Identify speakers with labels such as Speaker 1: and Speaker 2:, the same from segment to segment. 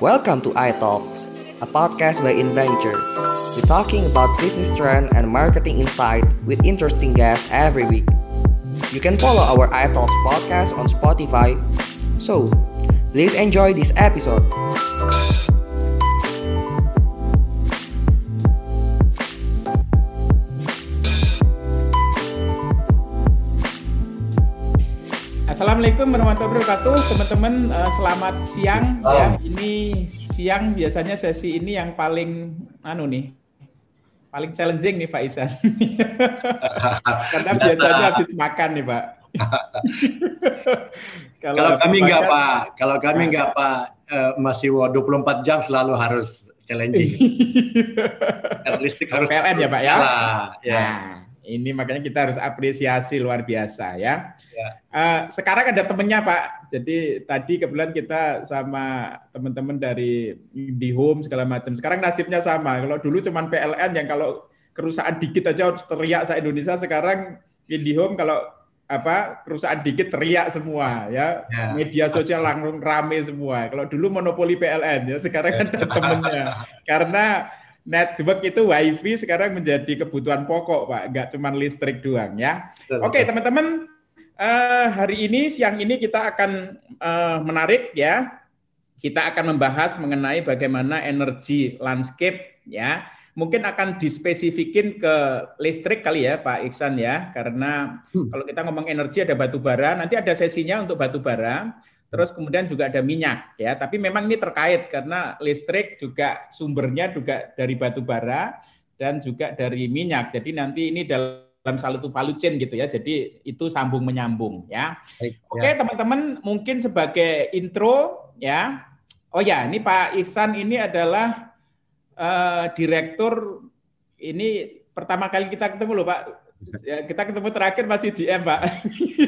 Speaker 1: Welcome to iTalks, a podcast by InVenture. We're talking about business trend and marketing insight with interesting guests every week. You can follow our iTalks podcast on Spotify. So, please enjoy this episode.
Speaker 2: Assalamualaikum warahmatullahi wabarakatuh, teman-teman. Uh, selamat siang. Oh. Ya, ini siang biasanya sesi ini yang paling anu nih, paling challenging nih Pak Isan. Karena biasanya habis makan nih Pak.
Speaker 3: kalau, kalau kami enggak Pak, kalau kami enggak Pak, uh, masih 24 jam selalu harus challenging.
Speaker 2: listrik harus PLN ya Pak ya. ya. Nah ini makanya kita harus apresiasi luar biasa ya. ya. Uh, sekarang ada temennya Pak. Jadi tadi kebetulan kita sama teman-teman dari Home segala macam. Sekarang nasibnya sama. Kalau dulu cuma PLN yang kalau kerusakan dikit aja harus teriak se Indonesia. Sekarang Home kalau apa kerusakan dikit teriak semua ya. ya. Media sosial langsung rame semua. Kalau dulu monopoli PLN ya, sekarang ada temennya. Karena network itu wifi sekarang menjadi kebutuhan pokok pak, nggak cuma listrik doang ya. Oke teman-teman, uh, hari ini siang ini kita akan uh, menarik ya, kita akan membahas mengenai bagaimana energi landscape ya. Mungkin akan dispesifikin ke listrik kali ya Pak Iksan ya, karena hmm. kalau kita ngomong energi ada batu bara, nanti ada sesinya untuk batu bara. Terus kemudian juga ada minyak ya, tapi memang ini terkait karena listrik juga sumbernya juga dari batu bara dan juga dari minyak. Jadi nanti ini dalam satu value chain gitu ya. Jadi itu sambung menyambung ya. Baik, Oke, ya. teman-teman, mungkin sebagai intro ya. Oh ya, ini Pak Isan ini adalah uh, direktur ini pertama kali kita ketemu loh Pak Ya, kita ketemu terakhir masih GM, Pak.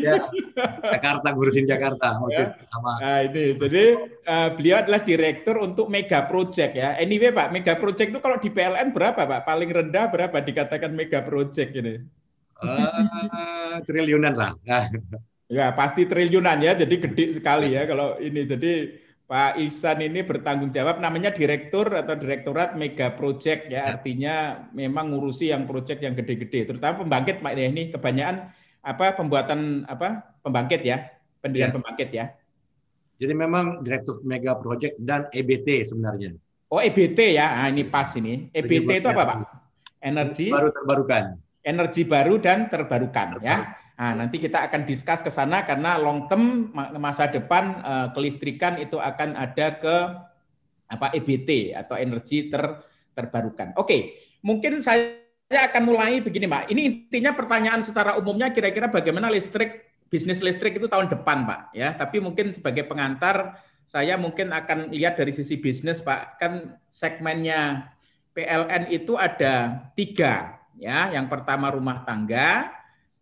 Speaker 3: Ya, Jakarta, ngurusin Jakarta.
Speaker 2: Ya. Sama. Nah, ini. Jadi uh, beliau adalah direktur untuk mega project ya. Anyway, Pak, mega project itu kalau di PLN berapa, Pak? Paling rendah berapa dikatakan mega project ini?
Speaker 3: Uh, triliunan lah.
Speaker 2: ya, pasti triliunan ya. Jadi gede sekali ya kalau ini. Jadi Pak Ihsan ini bertanggung jawab namanya direktur atau direktorat mega project ya, ya. artinya memang ngurusi yang project yang gede-gede terutama pembangkit Pak ya ini kebanyakan apa pembuatan apa pembangkit ya pendirian ya. pembangkit ya.
Speaker 3: Jadi memang direktur mega project dan EBT sebenarnya.
Speaker 2: Oh EBT ya, nah, ini pas ini. EBT itu apa Pak?
Speaker 3: Energi baru terbarukan.
Speaker 2: Energi baru dan terbarukan ya. Nah, nanti kita akan diskus ke sana karena long term masa depan uh, kelistrikan itu akan ada ke apa EBT atau energi ter, terbarukan. Oke, mungkin saya akan mulai begini, Pak. Ini intinya pertanyaan secara umumnya kira-kira bagaimana listrik bisnis listrik itu tahun depan, Pak. Ya, tapi mungkin sebagai pengantar saya mungkin akan lihat dari sisi bisnis, Pak. Kan segmennya PLN itu ada tiga, ya. Yang pertama rumah tangga,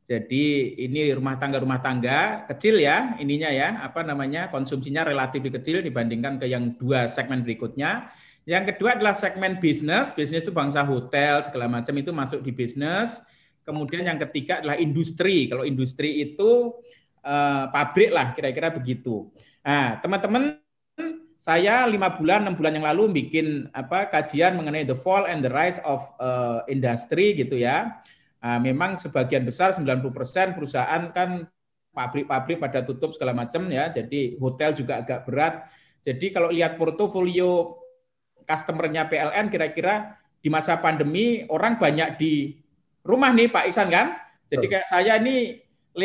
Speaker 2: jadi ini rumah tangga-rumah tangga kecil ya ininya ya apa namanya konsumsinya relatif kecil dibandingkan ke yang dua segmen berikutnya. Yang kedua adalah segmen bisnis, bisnis itu bangsa hotel segala macam itu masuk di bisnis. Kemudian yang ketiga adalah industri. Kalau industri itu eh, pabrik lah kira-kira begitu. Nah teman-teman saya lima bulan enam bulan yang lalu bikin apa kajian mengenai the fall and the rise of uh, industry gitu ya Nah, memang sebagian besar 90% perusahaan kan pabrik-pabrik pada tutup segala macam ya. Jadi hotel juga agak berat. Jadi kalau lihat portofolio customernya PLN kira-kira di masa pandemi orang banyak di rumah nih Pak Isan kan. Jadi kayak saya ini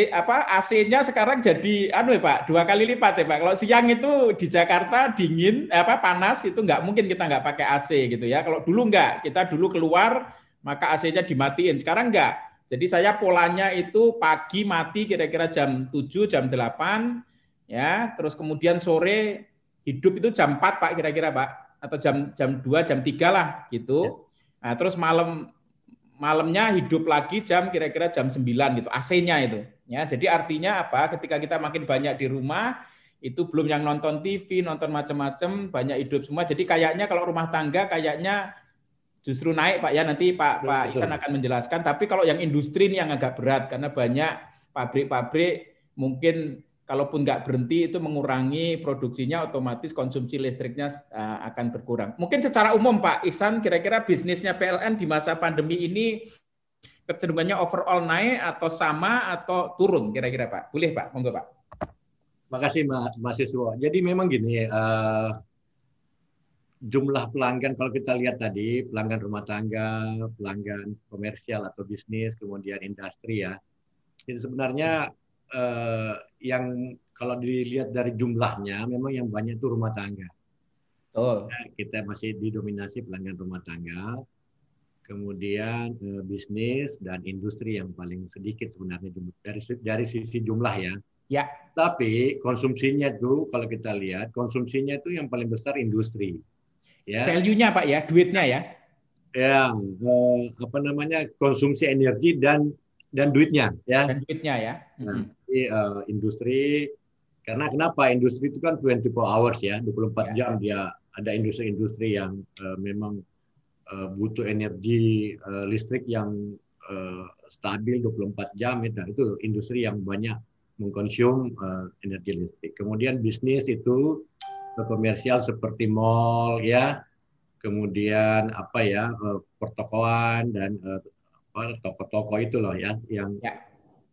Speaker 2: apa AC-nya sekarang jadi anu ya Pak dua kali lipat ya Pak. Kalau siang itu di Jakarta dingin apa panas itu nggak mungkin kita nggak pakai AC gitu ya. Kalau dulu nggak kita dulu keluar maka AC-nya dimatiin. Sekarang enggak. Jadi saya polanya itu pagi mati kira-kira jam 7, jam 8, ya. Terus kemudian sore hidup itu jam 4 Pak kira-kira Pak atau jam jam 2, jam 3 lah gitu. Ya. Nah, terus malam malamnya hidup lagi jam kira-kira jam 9 gitu. AC-nya itu. Ya, jadi artinya apa? Ketika kita makin banyak di rumah, itu belum yang nonton TV, nonton macam-macam, banyak hidup semua. Jadi kayaknya kalau rumah tangga kayaknya justru naik Pak ya nanti Pak betul, Pak Iksan akan menjelaskan. Tapi kalau yang industri ini yang agak berat karena banyak pabrik-pabrik mungkin kalaupun nggak berhenti itu mengurangi produksinya otomatis konsumsi listriknya uh, akan berkurang. Mungkin secara umum Pak Ihsan kira-kira bisnisnya PLN di masa pandemi ini kecenderungannya overall naik atau sama atau turun kira-kira Pak? Boleh Pak, monggo Pak.
Speaker 3: Makasih Mas mahasiswa. Jadi memang gini, uh, jumlah pelanggan kalau kita lihat tadi pelanggan rumah tangga, pelanggan komersial atau bisnis, kemudian industri ya. Jadi sebenarnya uh, yang kalau dilihat dari jumlahnya memang yang banyak itu rumah tangga. Oh. Nah, kita masih didominasi pelanggan rumah tangga, kemudian uh, bisnis dan industri yang paling sedikit sebenarnya dari dari sisi jumlah ya. Ya. Tapi konsumsinya itu kalau kita lihat konsumsinya itu yang paling besar industri.
Speaker 2: Ya. Value-nya Pak ya, duitnya ya.
Speaker 3: Ya, uh, apa namanya konsumsi energi dan dan duitnya ya. Dan
Speaker 2: duitnya ya.
Speaker 3: Nah, jadi, uh, industri karena kenapa industri itu kan 24 hours ya, 24 ya. jam dia ada industri-industri yang uh, memang uh, butuh energi uh, listrik yang uh, stabil 24 jam itu, itu industri yang banyak mengkonsum uh, energi listrik. Kemudian bisnis itu komersial seperti mall ya, kemudian apa ya pertokoan dan apa toko-toko itu loh ya yang ya.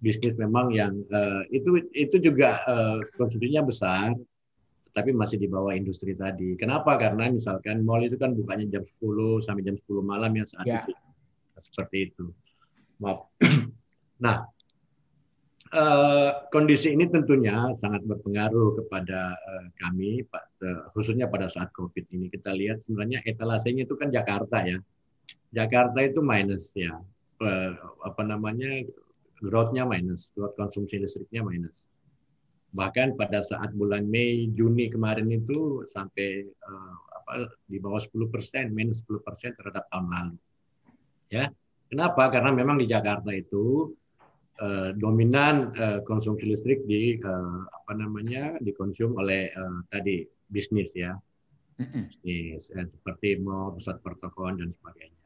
Speaker 3: bisnis memang yang uh, itu itu juga uh, konsumsinya besar tapi masih di bawah industri tadi. Kenapa? Karena misalkan mall itu kan bukanya jam 10 sampai jam 10 malam yang saat ya. itu. Seperti itu. Maaf. nah, uh, kondisi ini tentunya sangat berpengaruh kepada uh, kami, uh, khususnya pada saat COVID ini. Kita lihat sebenarnya etalasenya itu kan Jakarta ya. Jakarta itu minus ya uh, apa namanya growth-nya minus, growth konsumsi listriknya minus. Bahkan pada saat bulan Mei, Juni kemarin itu sampai apa di bawah 10 persen, minus 10 persen terhadap tahun lalu. Ya, kenapa? Karena memang di Jakarta itu uh, dominan uh, konsumsi listrik di uh, apa namanya dikonsum oleh uh, tadi bisnis ya, bisnis seperti mall, pusat pertokoan dan sebagainya.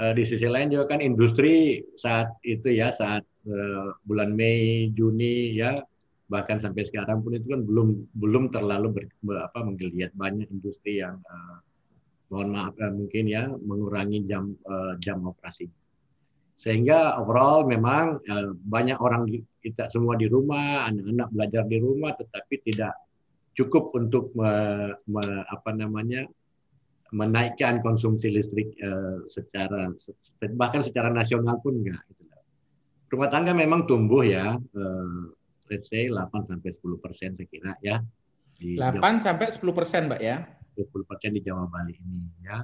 Speaker 3: Uh, di sisi lain juga kan industri saat itu ya saat uh, bulan Mei Juni ya bahkan sampai sekarang pun itu kan belum belum terlalu ber, apa menggeliat banyak industri yang uh, mohon maaf mungkin ya mengurangi jam uh, jam operasi sehingga overall memang uh, banyak orang kita semua di rumah anak-anak belajar di rumah tetapi tidak cukup untuk me, me, apa namanya menaikkan konsumsi listrik uh, secara bahkan secara nasional pun enggak. Gitu. Rumah tangga memang tumbuh ya, uh, let's say 8 sampai 10 persen saya kira ya.
Speaker 2: Di 8 Jawa, sampai 10 persen, Mbak ya.
Speaker 3: 10 persen di Jawa Bali ini ya.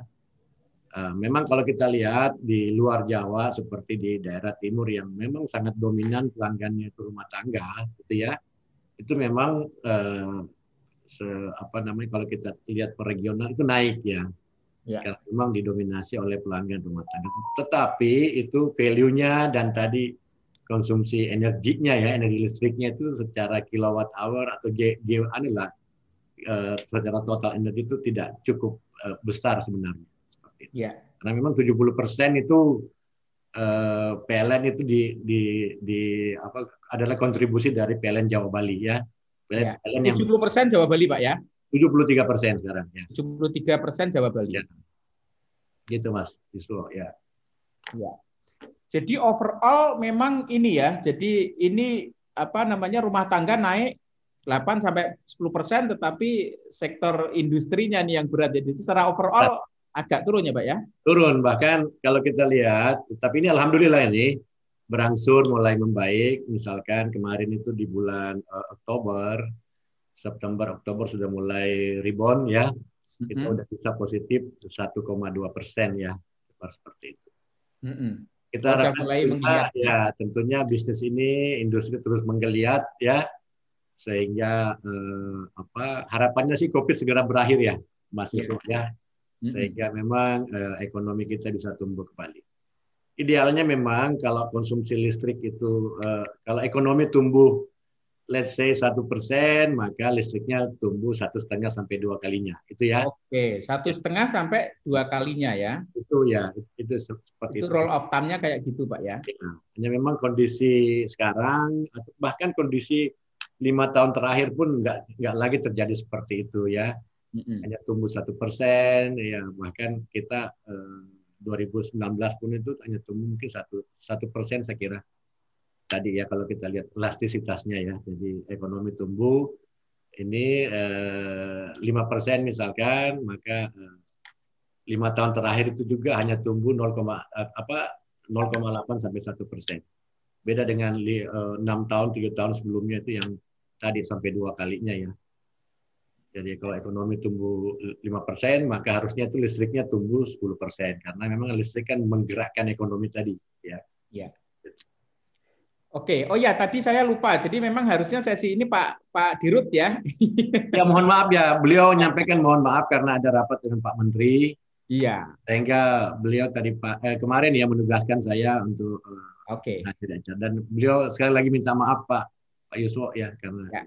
Speaker 3: Uh, memang kalau kita lihat di luar Jawa seperti di daerah timur yang memang sangat dominan pelanggannya itu rumah tangga, gitu ya, itu memang se, apa namanya kalau kita lihat per regional itu naik ya. Ya. Karena memang didominasi oleh pelanggan rumah tangga. Tetapi itu value-nya dan tadi konsumsi energinya ya, energi listriknya itu secara kilowatt hour atau G, G anilah uh, secara total energi itu tidak cukup uh, besar sebenarnya. Ya. Karena memang 70% itu uh, eh, PLN itu di, di, di apa adalah kontribusi dari PLN Jawa Bali ya.
Speaker 2: PLN, ya. yang 70% Jawa Bali Pak ya.
Speaker 3: 73 persen sekarang ya.
Speaker 2: 73 persen Jawa Bali. Ya.
Speaker 3: Gitu Mas Yuswo ya.
Speaker 2: Ya. Jadi overall memang ini ya. Jadi ini apa namanya rumah tangga naik 8 sampai 10 persen, tetapi sektor industrinya nih yang berat. Jadi secara overall nah. Agak turun ya, Pak ya?
Speaker 3: Turun bahkan kalau kita lihat, tapi ini alhamdulillah ini berangsur mulai membaik. Misalkan kemarin itu di bulan uh, Oktober, September, Oktober sudah mulai rebound ya. Kita mm -hmm. udah bisa positif 1,2 persen ya, seperti itu. Mm -hmm. Kita harapkan mulai tentunya, ya tentunya bisnis ini industri terus menggeliat ya, sehingga eh, apa harapannya sih COVID segera berakhir ya, Mas yeah. ya, sehingga memang eh, ekonomi kita bisa tumbuh kembali. Idealnya memang kalau konsumsi listrik itu uh, kalau ekonomi tumbuh let's say satu persen maka listriknya tumbuh satu setengah sampai dua kalinya. Itu ya.
Speaker 2: Oke satu setengah sampai dua kalinya ya.
Speaker 3: Itu ya itu seperti
Speaker 2: itu, itu. roll of time-nya kayak gitu pak ya,
Speaker 3: ya hanya memang kondisi sekarang bahkan kondisi lima tahun terakhir pun nggak nggak lagi terjadi seperti itu ya. Mm-hmm. Hanya tumbuh satu persen, ya bahkan kita eh, 2019 pun itu hanya tumbuh mungkin satu satu persen saya kira. Tadi ya kalau kita lihat elastisitasnya ya, jadi ekonomi tumbuh ini eh, lima eh, persen misalkan, maka eh, lima tahun terakhir itu juga hanya tumbuh 0, eh, apa 0,8 sampai satu persen. Beda dengan enam tahun, tiga tahun sebelumnya itu yang tadi sampai dua kalinya ya. Jadi kalau ekonomi tumbuh 5%, maka harusnya itu listriknya tumbuh 10%. Karena memang listrik kan menggerakkan ekonomi tadi. Ya.
Speaker 2: ya. Oke, oh ya tadi saya lupa. Jadi memang harusnya sesi ini Pak Pak Dirut ya.
Speaker 3: ya mohon maaf ya, beliau menyampaikan mohon maaf karena ada rapat dengan Pak Menteri.
Speaker 2: Iya.
Speaker 3: Sehingga beliau tadi Pak eh, kemarin ya menugaskan saya untuk
Speaker 2: uh, Oke. Okay.
Speaker 3: Dan beliau sekali lagi minta maaf Pak Pak Yuswo ya karena ya.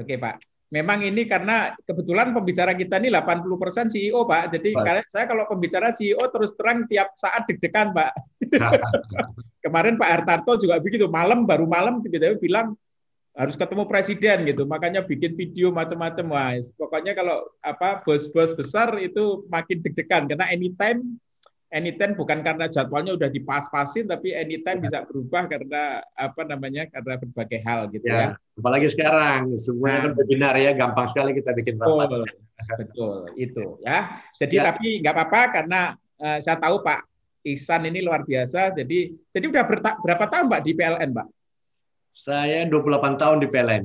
Speaker 2: Oke Pak. Memang ini karena kebetulan pembicara kita ini 80% CEO Pak. Jadi Pak. saya kalau pembicara CEO terus terang tiap saat deg-degan Pak. Kemarin Pak Hartarto juga begitu, malam baru malam tiba-tiba bilang harus ketemu presiden gitu. Makanya bikin video macam-macam. Wah, pokoknya kalau apa bos-bos besar itu makin deg-degan karena anytime anytime bukan karena jadwalnya udah dipas-pasin tapi anytime ya. bisa berubah karena apa namanya karena berbagai hal gitu ya.
Speaker 3: ya. Apalagi sekarang semuanya kan webinar ya gampang sekali kita bikin
Speaker 2: rapat. Betul, betul itu ya. Jadi ya. tapi nggak apa-apa karena uh, saya tahu Pak Ihsan ini luar biasa. Jadi jadi udah berapa tahun Pak di PLN Pak?
Speaker 3: Saya 28 tahun di PLN.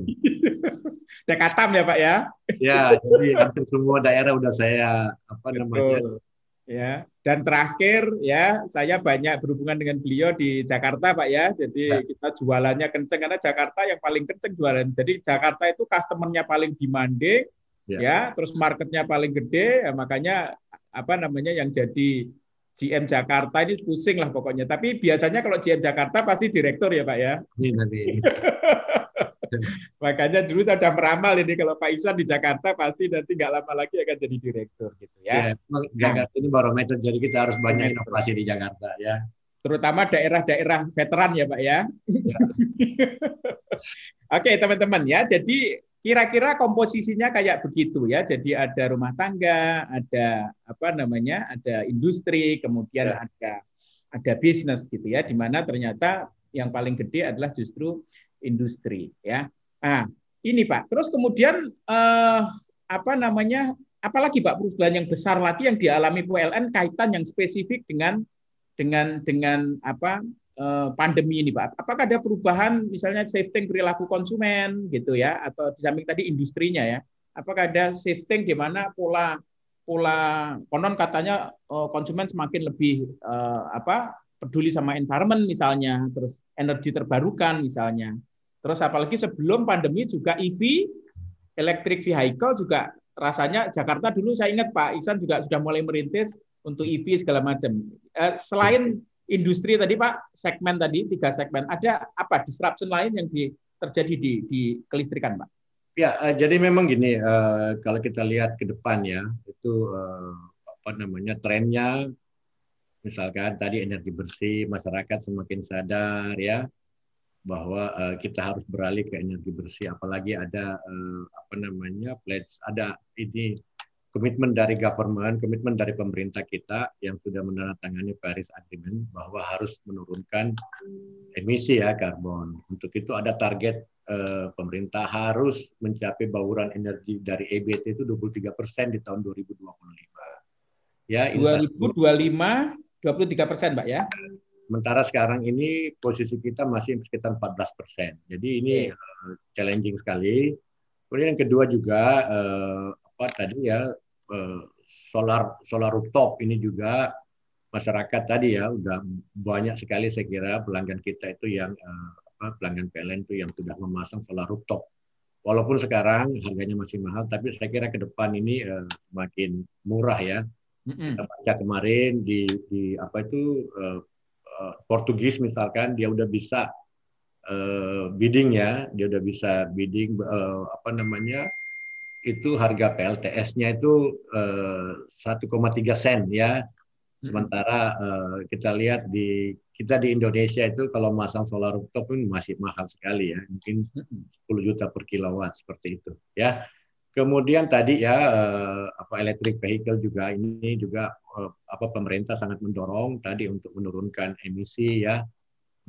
Speaker 2: Dekatam ya Pak ya?
Speaker 3: Ya, jadi hampir semua daerah udah saya apa Betul. namanya
Speaker 2: ya dan terakhir ya saya banyak berhubungan dengan beliau di Jakarta Pak ya. Jadi ya. kita jualannya kenceng karena Jakarta yang paling kenceng jualan. Jadi Jakarta itu customernya paling demanding ya. ya terus marketnya paling gede ya, makanya apa namanya yang jadi GM Jakarta ini pusing lah pokoknya. Tapi biasanya kalau GM Jakarta pasti direktur ya Pak ya. Ini nanti Makanya dulu saya sudah meramal ini kalau Pak Isan di Jakarta pasti nanti nggak lama lagi akan jadi direktur gitu ya.
Speaker 3: ya Jakarta ini barometer jadi kita harus banyak inovasi di Jakarta ya.
Speaker 2: Terutama daerah-daerah veteran ya Pak ya. ya. Oke teman-teman ya jadi kira-kira komposisinya kayak begitu ya. Jadi ada rumah tangga, ada apa namanya, ada industri, kemudian ya. ada ada bisnis gitu ya, di mana ternyata yang paling gede adalah justru industri ya. Nah, ini Pak. Terus kemudian eh, apa namanya? Apalagi Pak perubahan yang besar lagi yang dialami PLN kaitan yang spesifik dengan dengan dengan apa eh, pandemi ini Pak. Apakah ada perubahan misalnya shifting perilaku konsumen gitu ya atau di samping tadi industrinya ya. Apakah ada shifting di mana pola pola konon katanya eh, konsumen semakin lebih eh, apa peduli sama environment misalnya, terus energi terbarukan misalnya. Terus apalagi sebelum pandemi juga EV, electric vehicle juga rasanya Jakarta dulu saya ingat Pak Isan juga sudah mulai merintis untuk EV segala macam. Eh, selain industri tadi Pak, segmen tadi tiga segmen, ada apa disruption lain yang di, terjadi di, di kelistrikan Pak?
Speaker 3: Ya, uh, jadi memang gini, uh, kalau kita lihat ke depan ya, itu uh, apa namanya trennya, misalkan tadi energi bersih, masyarakat semakin sadar ya, bahwa uh, kita harus beralih ke energi bersih. Apalagi ada uh, apa namanya pledge ada ini komitmen dari government komitmen dari pemerintah kita yang sudah menandatangani Paris Agreement bahwa harus menurunkan emisi ya karbon. Untuk itu ada target uh, pemerintah harus mencapai bauran energi dari EBT itu 23 persen di tahun 2025
Speaker 2: ya 2025 23 persen mbak ya
Speaker 3: Sementara sekarang ini posisi kita masih sekitar 14 persen. Jadi ini uh, challenging sekali. Kemudian yang kedua juga uh, apa tadi ya uh, solar solar rooftop ini juga masyarakat tadi ya udah banyak sekali saya kira pelanggan kita itu yang uh, apa, pelanggan PLN itu yang sudah memasang solar rooftop. Walaupun sekarang harganya masih mahal, tapi saya kira ke depan ini uh, makin murah ya. Kita baca kemarin di, di apa itu uh, Eh, Portugis misalkan dia udah bisa uh, bidding ya, dia udah bisa bidding uh, apa namanya itu harga PLTS-nya itu uh, 1,3 sen ya. Sementara uh, kita lihat di kita di Indonesia itu kalau masang solar rooftop pun masih mahal sekali ya, mungkin 10 juta per kilowatt seperti itu ya. Kemudian tadi ya uh, apa electric vehicle juga ini juga uh, apa pemerintah sangat mendorong tadi untuk menurunkan emisi ya,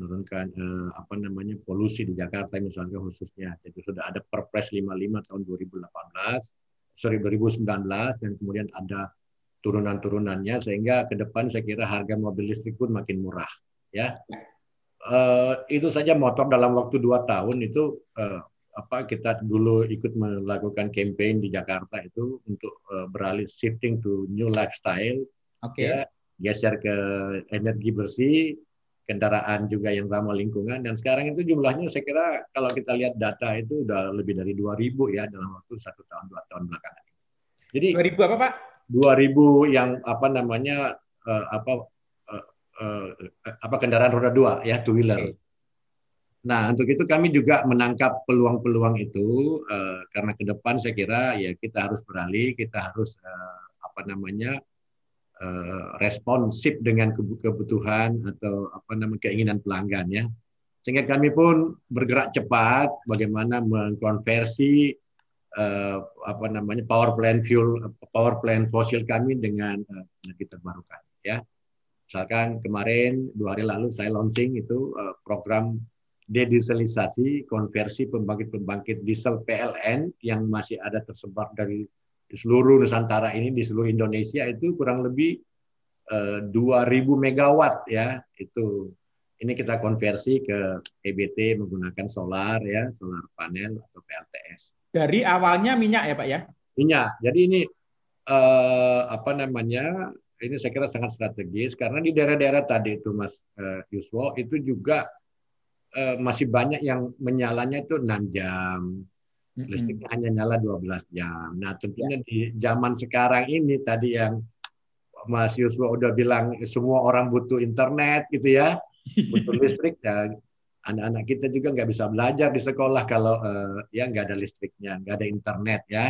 Speaker 3: menurunkan uh, apa namanya polusi di Jakarta misalnya khususnya. Jadi sudah ada Perpres 55 tahun 2018, sorry 2019 dan kemudian ada turunan-turunannya sehingga ke depan saya kira harga mobil listrik pun makin murah ya uh, itu saja motor dalam waktu dua tahun itu uh, apa kita dulu ikut melakukan campaign di Jakarta itu untuk uh, beralih shifting to new lifestyle
Speaker 2: okay.
Speaker 3: ya geser ke energi bersih kendaraan juga yang ramah lingkungan dan sekarang itu jumlahnya saya kira kalau kita lihat data itu udah lebih dari 2000 ya dalam waktu satu tahun dua tahun belakangan.
Speaker 2: Jadi 2000 apa Pak?
Speaker 3: 2000 yang apa namanya uh, apa uh, uh, apa kendaraan roda dua ya two wheeler. Nah untuk itu kami juga menangkap peluang-peluang itu uh, karena ke depan saya kira ya kita harus beralih, kita harus uh, apa namanya uh, responsif dengan kebutuhan atau apa namanya keinginan pelanggan ya. Sehingga kami pun bergerak cepat bagaimana mengkonversi uh, apa namanya power plant fuel power plant fosil kami dengan energi terbarukan ya misalkan kemarin dua hari lalu saya launching itu uh, program dedieselisasi konversi pembangkit-pembangkit diesel PLN yang masih ada tersebar dari di seluruh Nusantara ini di seluruh Indonesia itu kurang lebih uh, 2000 megawatt ya itu ini kita konversi ke EBT menggunakan solar ya solar panel atau PLTS
Speaker 2: dari awalnya minyak ya Pak ya?
Speaker 3: Minyak. Jadi ini eh, apa namanya? Ini saya kira sangat strategis karena di daerah-daerah tadi itu Mas eh, Yuswo itu juga eh, masih banyak yang menyalanya itu 6 jam. Listriknya mm -hmm. hanya nyala 12 jam. Nah, tentunya ya. di zaman sekarang ini tadi yang Mas Yuswo udah bilang semua orang butuh internet gitu ya, butuh listrik ya anak-anak kita juga nggak bisa belajar di sekolah kalau uh, ya nggak ada listriknya, nggak ada internet ya.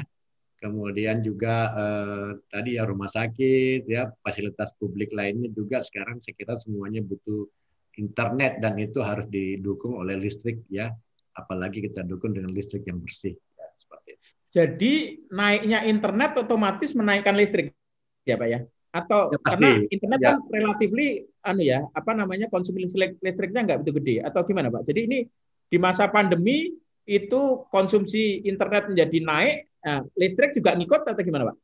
Speaker 3: Kemudian juga uh, tadi ya rumah sakit, ya fasilitas publik lainnya juga sekarang kira semuanya butuh internet dan itu harus didukung oleh listrik ya. Apalagi kita dukung dengan listrik yang bersih. Ya,
Speaker 2: seperti itu. Jadi naiknya internet otomatis menaikkan listrik, ya Pak ya? atau ya, karena internet ya. kan relatif anu ya apa namanya konsumsi listrik, listriknya nggak begitu gede atau gimana pak jadi ini di masa pandemi itu konsumsi internet menjadi naik nah, listrik juga ngikut atau gimana pak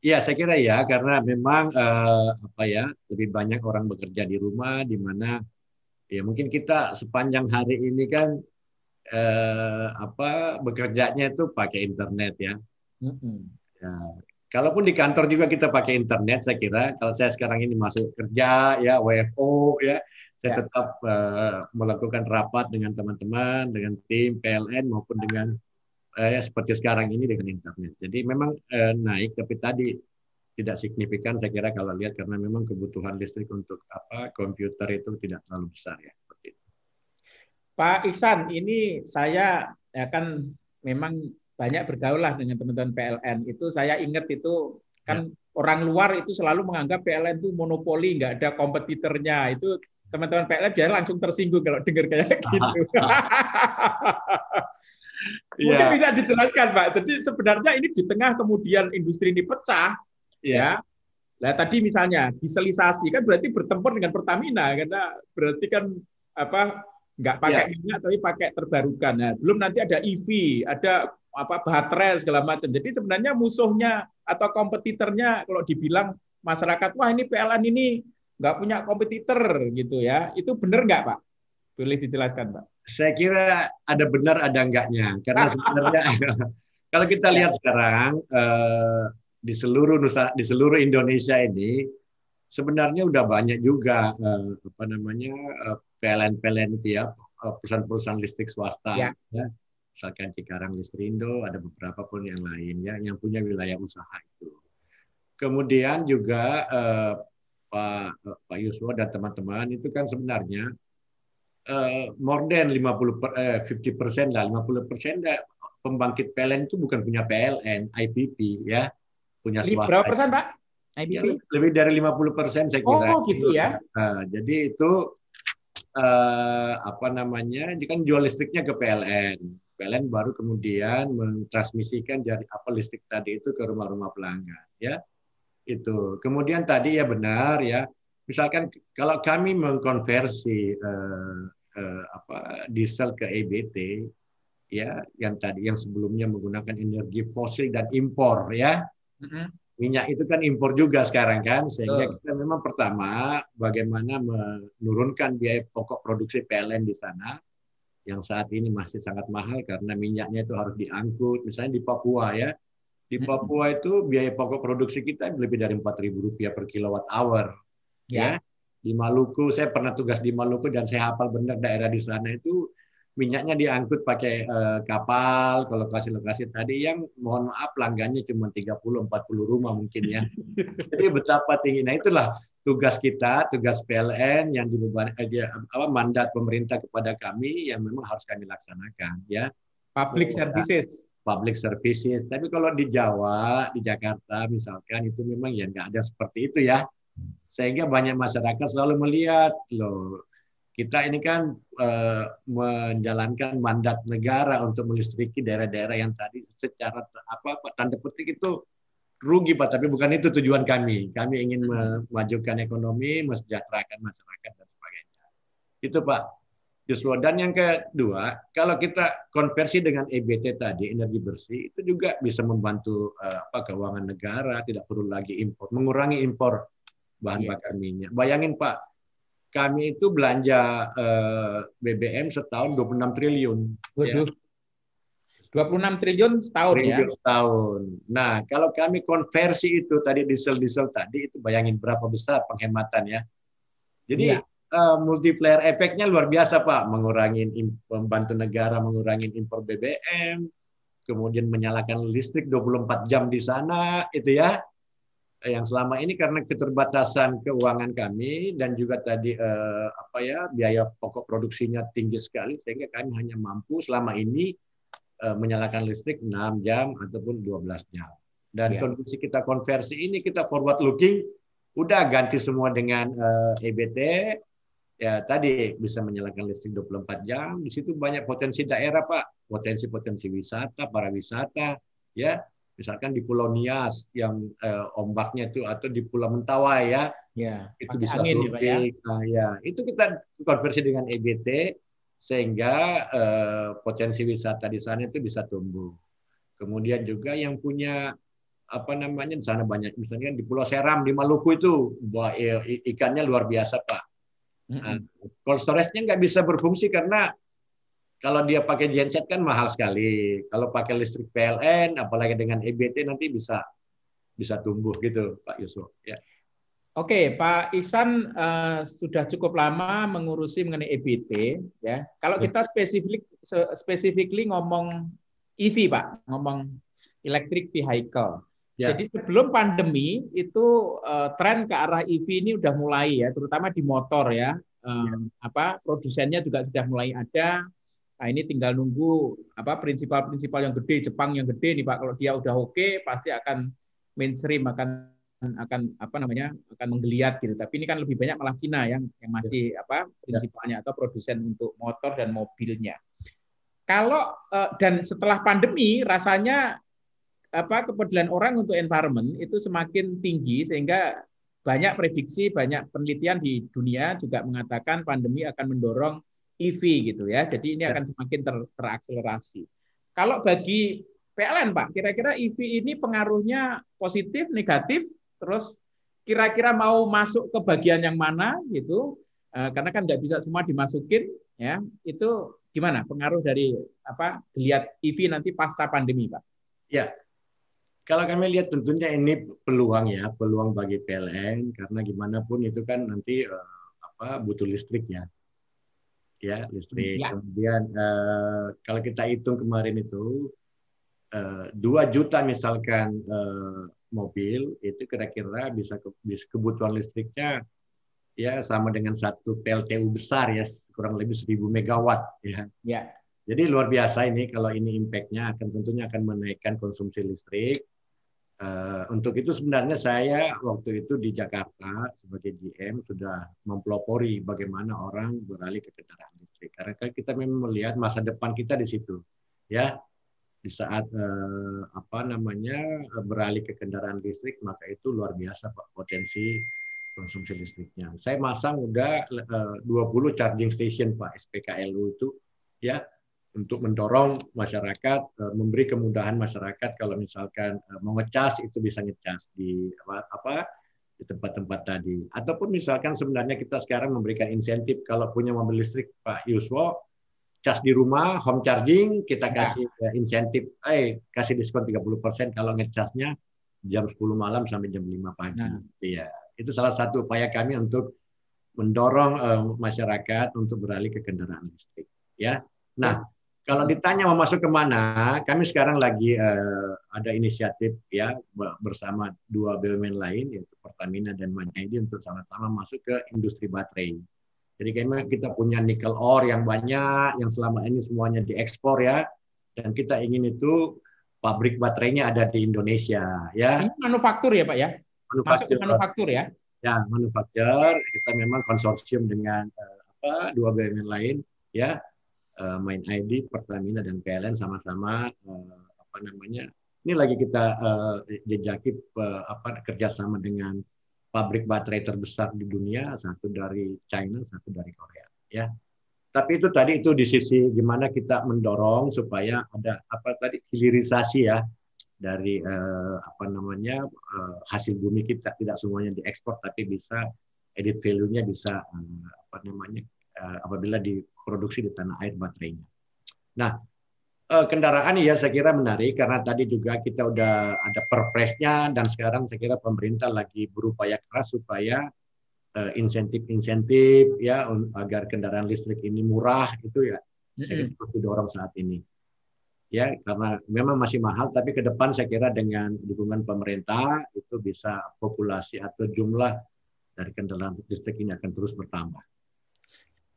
Speaker 3: Ya saya kira ya karena memang eh, apa ya lebih banyak orang bekerja di rumah di mana ya mungkin kita sepanjang hari ini kan eh, apa bekerjanya itu pakai internet ya. Mm -hmm. ya Kalaupun di kantor juga kita pakai internet, saya kira kalau saya sekarang ini masuk kerja ya WFO ya, saya ya. tetap uh, melakukan rapat dengan teman-teman, dengan tim PLN maupun dengan uh, ya, seperti sekarang ini dengan internet. Jadi memang uh, naik, tapi tadi tidak signifikan saya kira kalau lihat karena memang kebutuhan listrik untuk apa komputer itu tidak terlalu besar ya seperti itu.
Speaker 2: Pak Iksan, ini saya akan memang banyak bergaul lah dengan teman-teman PLN. Itu saya ingat itu kan ya. orang luar itu selalu menganggap PLN itu monopoli, nggak ada kompetitornya. Itu teman-teman PLN biar langsung tersinggung kalau dengar kayak gitu. Mungkin ya. bisa dijelaskan, Pak. Jadi sebenarnya ini di tengah kemudian industri ini pecah, ya. ya. Nah, tadi misalnya dieselisasi kan berarti bertempur dengan Pertamina karena berarti kan apa nggak pakai ya. minyak tapi pakai terbarukan. Nah, belum nanti ada EV, ada apa baterai segala macam. Jadi sebenarnya musuhnya atau kompetitornya kalau dibilang masyarakat wah ini PLN ini nggak punya kompetitor gitu ya. Itu benar nggak Pak? Boleh dijelaskan Pak?
Speaker 3: Saya kira ada benar ada enggaknya karena sebenarnya kalau kita lihat sekarang eh, di seluruh Nusa di seluruh Indonesia ini sebenarnya udah banyak juga eh, apa namanya eh, PLN-PLN itu ya perusahaan-perusahaan listrik swasta ya. ya misalkan Cikarang Listrindo, ada beberapa pun yang lain ya, yang punya wilayah usaha itu. Kemudian juga eh, Pak Pak Yuswo dan teman-teman itu kan sebenarnya eh, more than 50 per, eh, 50 persen lah, 50 persen pembangkit PLN itu bukan punya PLN, IPP ya, punya
Speaker 2: swasta. Berapa persen Pak? IBP?
Speaker 3: Ya, lebih dari 50 persen saya kira.
Speaker 2: Oh gitu ya.
Speaker 3: Nah, jadi itu uh, apa namanya? Ini kan jual listriknya ke PLN. PLN baru kemudian mentransmisikan dari apa listrik tadi itu ke rumah-rumah pelanggan, ya. Itu. Kemudian tadi ya benar ya. Misalkan kalau kami mengkonversi uh, uh, apa diesel ke EBT, ya, yang tadi yang sebelumnya menggunakan energi fosil dan impor, ya. Minyak itu kan impor juga sekarang kan sehingga kita memang pertama bagaimana menurunkan biaya pokok produksi PLN di sana yang saat ini masih sangat mahal karena minyaknya itu harus diangkut. Misalnya di Papua ya di Papua itu biaya pokok produksi kita lebih dari empat ribu rupiah per kilowatt hour ya. ya. Di Maluku saya pernah tugas di Maluku dan saya hafal benar daerah di sana itu minyaknya diangkut pakai uh, kapal ke lokasi-lokasi tadi yang mohon maaf pelanggannya cuma 30-40 rumah mungkin ya. Jadi betapa tinggi. Nah itulah tugas kita, tugas PLN yang dibebani eh, apa mandat pemerintah kepada kami yang memang harus kami laksanakan ya.
Speaker 2: Public services.
Speaker 3: Public services. Tapi kalau di Jawa, di Jakarta misalkan itu memang ya nggak ada seperti itu ya. Sehingga banyak masyarakat selalu melihat loh kita ini kan uh, menjalankan mandat negara untuk melistriki daerah-daerah yang tadi secara apa, apa tanda petik itu rugi Pak, tapi bukan itu tujuan kami. Kami ingin memajukan ekonomi, mesejahterakan masyarakat dan sebagainya. Itu Pak. Justru dan yang kedua, kalau kita konversi dengan EBT tadi energi bersih itu juga bisa membantu uh, apa keuangan negara, tidak perlu lagi impor, mengurangi impor bahan yeah. bakar minyak. Bayangin Pak, kami itu belanja eh, BBM setahun 26 triliun.
Speaker 2: Ya. 26 triliun setahun ya? triliun
Speaker 3: ya. setahun. Nah, kalau kami konversi itu tadi diesel-diesel tadi itu bayangin berapa besar penghematan ya. Jadi ya. uh, multiplier efeknya luar biasa Pak, mengurangi membantu negara mengurangi impor BBM, kemudian menyalakan listrik 24 jam di sana itu ya yang selama ini karena keterbatasan keuangan kami dan juga tadi eh, apa ya biaya pokok produksinya tinggi sekali sehingga kami hanya mampu selama ini eh, menyalakan listrik 6 jam ataupun 12 jam. Dan ya. kondisi kita konversi ini kita forward looking udah ganti semua dengan eh, EBT ya tadi bisa menyalakan listrik 24 jam. Di situ banyak potensi daerah Pak, potensi-potensi wisata, para wisata ya misalkan di Pulau Nias yang eh, ombaknya itu atau di Pulau Mentawai ya,
Speaker 2: ya
Speaker 3: itu bisa angin ya, Nah, ya itu kita konversi dengan EBT sehingga eh, potensi wisata di sana itu bisa tumbuh. Kemudian juga yang punya apa namanya di sana banyak misalnya di Pulau Seram di Maluku itu ikannya luar biasa pak. Nah, cold storage-nya nggak bisa berfungsi karena kalau dia pakai genset kan mahal sekali. Kalau pakai listrik PLN, apalagi dengan EBT nanti bisa bisa tumbuh gitu, Pak Yusuf. Ya.
Speaker 2: Oke, Pak Isan uh, sudah cukup lama mengurusi mengenai EBT, ya. Kalau ya. kita spesifik specifically ngomong EV, Pak, ngomong electric vehicle. Ya. Jadi sebelum pandemi itu uh, tren ke arah EV ini udah mulai ya, terutama di motor ya. Um, ya. Apa produsennya juga sudah mulai ada, Nah, ini tinggal nunggu apa prinsipal-prinsipal yang gede, Jepang yang gede nih Pak. Kalau dia udah oke, okay, pasti akan mainstream akan akan apa namanya akan menggeliat gitu. Tapi ini kan lebih banyak malah Cina yang yang masih ya. apa prinsipalnya atau produsen untuk motor dan mobilnya. Kalau eh, dan setelah pandemi rasanya apa kepedulian orang untuk environment itu semakin tinggi sehingga banyak prediksi, banyak penelitian di dunia juga mengatakan pandemi akan mendorong EV gitu ya. Jadi ini ya. akan semakin ter, terakselerasi. Kalau bagi PLN Pak, kira-kira EV ini pengaruhnya positif, negatif, terus kira-kira mau masuk ke bagian yang mana gitu? Eh, karena kan nggak bisa semua dimasukin, ya. Itu gimana pengaruh dari apa geliat EV nanti pasca pandemi, Pak?
Speaker 3: Ya, kalau kami lihat tentunya ini peluang ya, peluang bagi PLN karena gimana pun itu kan nanti uh, apa butuh listrik ya ya listrik. Ya. Kemudian uh, kalau kita hitung kemarin itu eh, dua uh, juta misalkan uh, mobil itu kira-kira bisa, ke, bisa kebutuhan listriknya ya sama dengan satu PLTU besar ya kurang lebih 1000 megawatt ya.
Speaker 2: Ya.
Speaker 3: Jadi luar biasa ini kalau ini impactnya akan tentunya akan menaikkan konsumsi listrik. Uh, untuk itu sebenarnya saya waktu itu di Jakarta sebagai GM sudah mempelopori bagaimana orang beralih ke kendaraan listrik. Karena kan kita memang melihat masa depan kita di situ, ya di saat uh, apa namanya beralih ke kendaraan listrik maka itu luar biasa potensi konsumsi listriknya. Saya masang udah uh, 20 charging station pak SPKLU itu ya untuk mendorong masyarakat uh, memberi kemudahan masyarakat kalau misalkan uh, mau ngecas itu bisa ngecas di apa, apa di tempat-tempat tadi ataupun misalkan sebenarnya kita sekarang memberikan insentif kalau punya mobil listrik Pak Yuswo cas di rumah, home charging, kita ya. kasih ya. insentif, eh kasih diskon 30% kalau ngecasnya jam 10 malam sampai jam 5 pagi. Nah. Ya, itu salah satu upaya kami untuk mendorong uh, masyarakat untuk beralih ke kendaraan listrik. Ya, nah kalau ditanya mau masuk ke mana, kami sekarang lagi uh, ada inisiatif ya bersama dua BUMN lain yaitu Pertamina dan Manyaidi untuk sama-sama masuk ke industri baterai. Jadi kayaknya kita punya nikel ore yang banyak, yang selama ini semuanya diekspor ya, dan kita ingin itu pabrik baterainya ada di Indonesia ya.
Speaker 2: Ini manufaktur ya Pak ya? Manufaktur. Masuk manufaktur ya?
Speaker 3: Ya, manufaktur. Kita memang konsorsium dengan uh, apa dua BUMN lain ya, uh, Main ID, Pertamina dan PLN sama-sama uh, apa namanya? Ini lagi kita uh, jejaki uh, apa kerjasama dengan pabrik baterai terbesar di dunia, satu dari China, satu dari Korea. Ya, tapi itu tadi itu di sisi gimana kita mendorong supaya ada apa tadi hilirisasi ya dari eh, apa namanya eh, hasil bumi kita tidak semuanya diekspor tapi bisa edit value-nya bisa eh, apa namanya eh, apabila diproduksi di tanah air baterainya. Nah, uh, kendaraan ya saya kira menarik karena tadi juga kita udah ada perpresnya dan sekarang saya kira pemerintah lagi berupaya keras supaya uh, insentif-insentif ya agar kendaraan listrik ini murah itu ya mm-hmm. saya kira didorong saat ini ya karena memang masih mahal tapi ke depan saya kira dengan dukungan pemerintah itu bisa populasi atau jumlah dari kendaraan listrik ini akan terus bertambah.